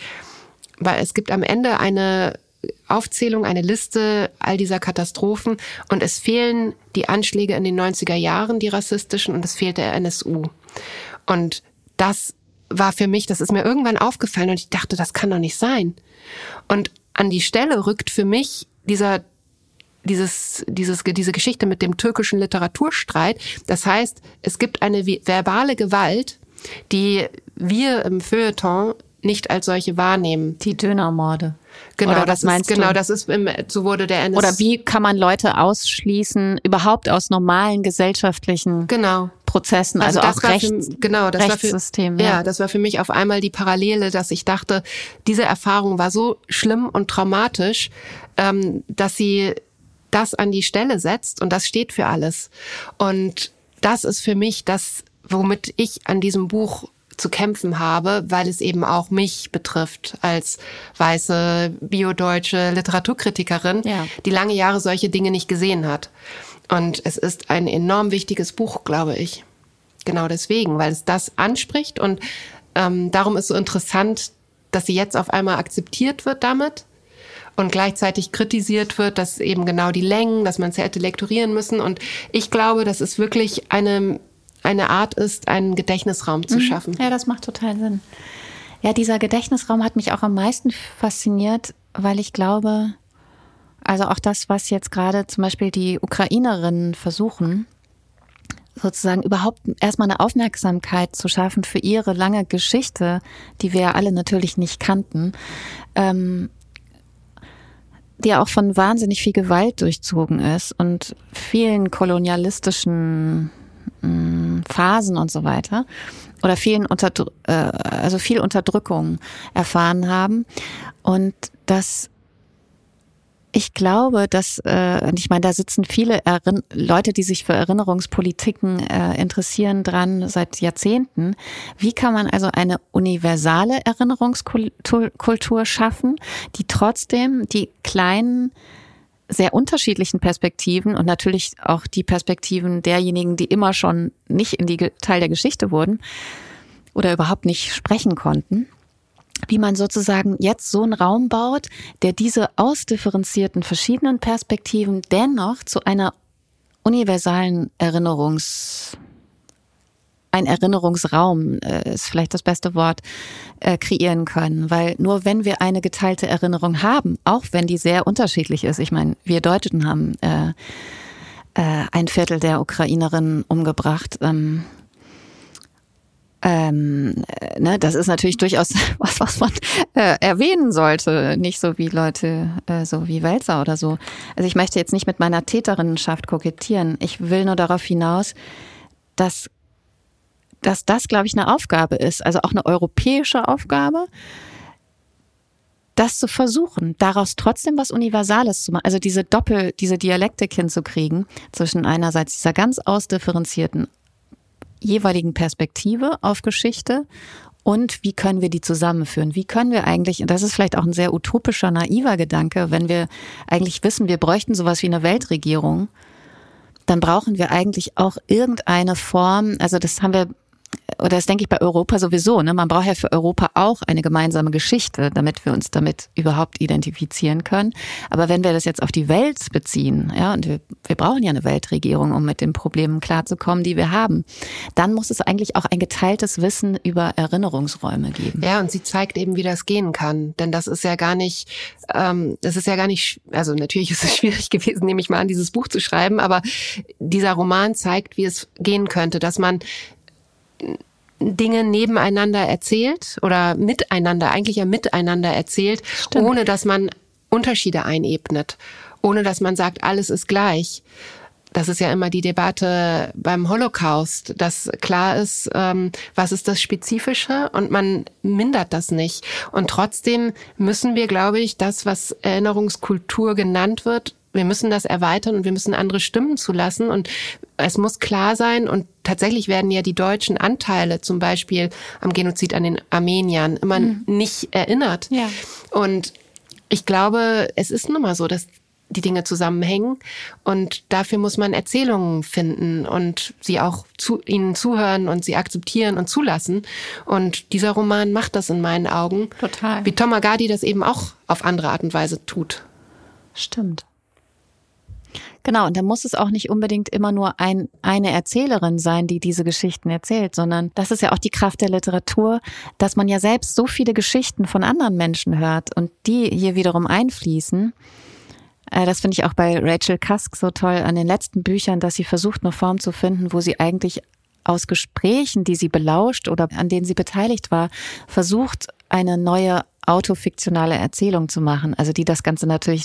weil es gibt am Ende eine Aufzählung, eine Liste all dieser Katastrophen und es fehlen die Anschläge in den 90er Jahren, die rassistischen, und es fehlt der NSU. Und das war für mich, das ist mir irgendwann aufgefallen und ich dachte, das kann doch nicht sein. Und an die Stelle rückt für mich dieser dieses, dieses, diese Geschichte mit dem türkischen Literaturstreit. Das heißt, es gibt eine verbale Gewalt, die wir im Feuilleton nicht als solche wahrnehmen. Die Dönermorde. Genau, Oder das meinst ist, genau, das ist im, so wurde der NS Oder wie kann man Leute ausschließen überhaupt aus normalen gesellschaftlichen genau. Prozessen, also, also auch Rechts, für, genau, das Rechtssystem. War für, ja. ja, das war für mich auf einmal die Parallele, dass ich dachte, diese Erfahrung war so schlimm und traumatisch, ähm, dass sie das an die Stelle setzt und das steht für alles. Und das ist für mich das womit ich an diesem Buch zu kämpfen habe, weil es eben auch mich betrifft als weiße biodeutsche Literaturkritikerin, ja. die lange Jahre solche Dinge nicht gesehen hat. Und es ist ein enorm wichtiges Buch, glaube ich. Genau deswegen, weil es das anspricht und ähm, darum ist so interessant, dass sie jetzt auf einmal akzeptiert wird damit und gleichzeitig kritisiert wird, dass eben genau die Längen, dass man es hätte lektorieren müssen. Und ich glaube, das ist wirklich eine eine Art ist, einen Gedächtnisraum zu mhm. schaffen. Ja, das macht total Sinn. Ja, dieser Gedächtnisraum hat mich auch am meisten fasziniert, weil ich glaube, also auch das, was jetzt gerade zum Beispiel die Ukrainerinnen versuchen, sozusagen überhaupt erstmal eine Aufmerksamkeit zu schaffen für ihre lange Geschichte, die wir ja alle natürlich nicht kannten, ähm, die auch von wahnsinnig viel Gewalt durchzogen ist und vielen kolonialistischen mh, mm, Phasen und so weiter oder vielen unter, äh, also viel Unterdrückung erfahren haben und das ich glaube, dass, äh, ich meine, da sitzen viele Errin Leute, die sich für Erinnerungspolitiken äh, interessieren, dran seit Jahrzehnten. Wie kann man also eine universale Erinnerungskultur schaffen, die trotzdem die kleinen sehr unterschiedlichen Perspektiven und natürlich auch die Perspektiven derjenigen, die immer schon nicht in die Teil der Geschichte wurden oder überhaupt nicht sprechen konnten, wie man sozusagen jetzt so einen Raum baut, der diese ausdifferenzierten verschiedenen Perspektiven dennoch zu einer universalen Erinnerungs ein Erinnerungsraum äh, ist vielleicht das beste Wort, äh, kreieren können. Weil nur wenn wir eine geteilte Erinnerung haben, auch wenn die sehr unterschiedlich ist, ich meine, wir Deutschen haben äh, äh, ein Viertel der Ukrainerinnen umgebracht. Ähm, ähm, äh, ne, das ist natürlich durchaus was, was man äh, erwähnen sollte, nicht so wie Leute, äh, so wie Welser oder so. Also ich möchte jetzt nicht mit meiner Täterinnenschaft kokettieren. Ich will nur darauf hinaus, dass, dass das, glaube ich, eine Aufgabe ist, also auch eine europäische Aufgabe, das zu versuchen, daraus trotzdem was Universales zu machen, also diese Doppel, diese Dialektik hinzukriegen zwischen einerseits dieser ganz ausdifferenzierten jeweiligen Perspektive auf Geschichte und wie können wir die zusammenführen? Wie können wir eigentlich, und das ist vielleicht auch ein sehr utopischer, naiver Gedanke, wenn wir eigentlich wissen, wir bräuchten sowas wie eine Weltregierung, dann brauchen wir eigentlich auch irgendeine Form, also das haben wir oder das denke ich bei Europa sowieso, ne? Man braucht ja für Europa auch eine gemeinsame Geschichte, damit wir uns damit überhaupt identifizieren können. Aber wenn wir das jetzt auf die Welt beziehen, ja, und wir, wir brauchen ja eine Weltregierung, um mit den Problemen klarzukommen, die wir haben, dann muss es eigentlich auch ein geteiltes Wissen über Erinnerungsräume geben. Ja, und sie zeigt eben, wie das gehen kann. Denn das ist ja gar nicht, ähm, das ist ja gar nicht, also natürlich ist es schwierig gewesen, nehme ich mal an, dieses Buch zu schreiben, aber dieser Roman zeigt, wie es gehen könnte, dass man Dinge nebeneinander erzählt oder miteinander, eigentlich ja miteinander erzählt, Stimmt. ohne dass man Unterschiede einebnet, ohne dass man sagt, alles ist gleich. Das ist ja immer die Debatte beim Holocaust, dass klar ist, ähm, was ist das Spezifische und man mindert das nicht. Und trotzdem müssen wir, glaube ich, das, was Erinnerungskultur genannt wird, wir müssen das erweitern und wir müssen andere Stimmen zulassen und es muss klar sein und tatsächlich werden ja die deutschen Anteile zum Beispiel am Genozid an den Armeniern immer mhm. nicht erinnert. Ja. Und ich glaube, es ist nun mal so, dass die Dinge zusammenhängen. Und dafür muss man Erzählungen finden und sie auch zu ihnen zuhören und sie akzeptieren und zulassen. Und dieser Roman macht das in meinen Augen. Total. Wie Tom Agadi das eben auch auf andere Art und Weise tut. Stimmt Genau, und da muss es auch nicht unbedingt immer nur ein, eine Erzählerin sein, die diese Geschichten erzählt, sondern das ist ja auch die Kraft der Literatur, dass man ja selbst so viele Geschichten von anderen Menschen hört und die hier wiederum einfließen. Äh, das finde ich auch bei Rachel Cusk so toll an den letzten Büchern, dass sie versucht, eine Form zu finden, wo sie eigentlich aus Gesprächen, die sie belauscht oder an denen sie beteiligt war, versucht, eine neue autofiktionale Erzählung zu machen, also die das Ganze natürlich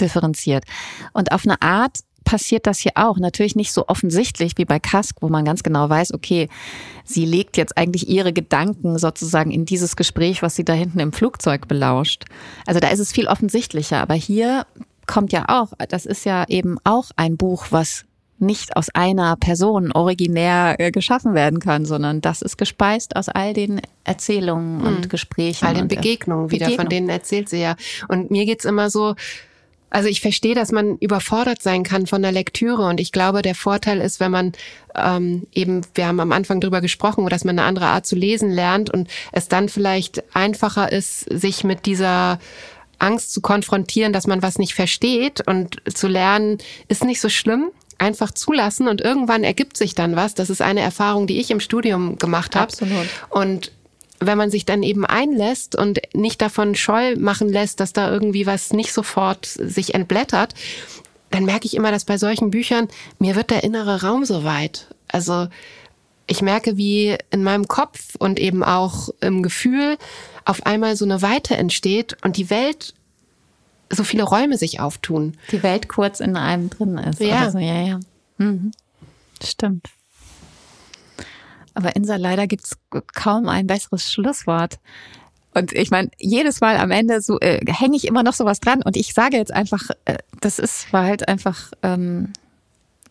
differenziert. Und auf eine Art passiert das hier auch. Natürlich nicht so offensichtlich wie bei Kask, wo man ganz genau weiß, okay, sie legt jetzt eigentlich ihre Gedanken sozusagen in dieses Gespräch, was sie da hinten im Flugzeug belauscht. Also da ist es viel offensichtlicher. Aber hier kommt ja auch, das ist ja eben auch ein Buch, was nicht aus einer Person originär äh, geschaffen werden kann, sondern das ist gespeist aus all den Erzählungen und hm. Gesprächen. All den Begegnungen wieder, Begegnung. von denen erzählt sie ja. Und mir geht's immer so, also ich verstehe, dass man überfordert sein kann von der Lektüre und ich glaube, der Vorteil ist, wenn man ähm, eben, wir haben am Anfang drüber gesprochen, dass man eine andere Art zu lesen lernt und es dann vielleicht einfacher ist, sich mit dieser Angst zu konfrontieren, dass man was nicht versteht und zu lernen, ist nicht so schlimm einfach zulassen und irgendwann ergibt sich dann was. Das ist eine Erfahrung, die ich im Studium gemacht habe. Absolut. Und wenn man sich dann eben einlässt und nicht davon scheu machen lässt, dass da irgendwie was nicht sofort sich entblättert, dann merke ich immer, dass bei solchen Büchern mir wird der innere Raum so weit. Also ich merke, wie in meinem Kopf und eben auch im Gefühl auf einmal so eine Weite entsteht und die Welt so viele Räume sich auftun. Die Welt kurz in einem drin ist. Ja, so. ja, ja. Mhm. Stimmt. Aber Insa, leider gibt's kaum ein besseres Schlusswort. Und ich meine, jedes Mal am Ende so äh, hänge ich immer noch sowas dran und ich sage jetzt einfach, äh, das ist war halt einfach. Ähm,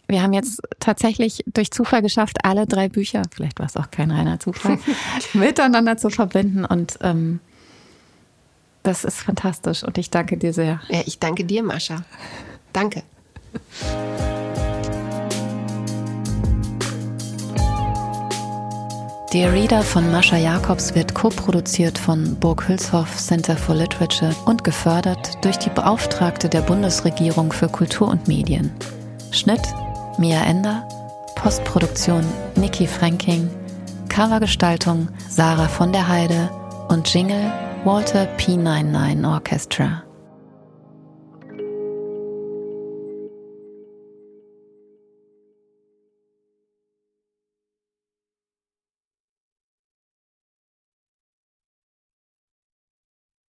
wir haben jetzt tatsächlich durch Zufall geschafft, alle drei Bücher, vielleicht war es auch kein reiner Zufall, miteinander zu verbinden und ähm, das ist fantastisch und ich danke dir sehr. Ja, ich danke dir, Mascha. Danke. Dear Reader von Mascha Jacobs wird co-produziert von Burg Hülshoff Center for Literature und gefördert durch die Beauftragte der Bundesregierung für Kultur und Medien. Schnitt Mia Ender, Postproduktion Niki Franking, Covergestaltung Sarah von der Heide und Jingle Walter P99 Orchestra.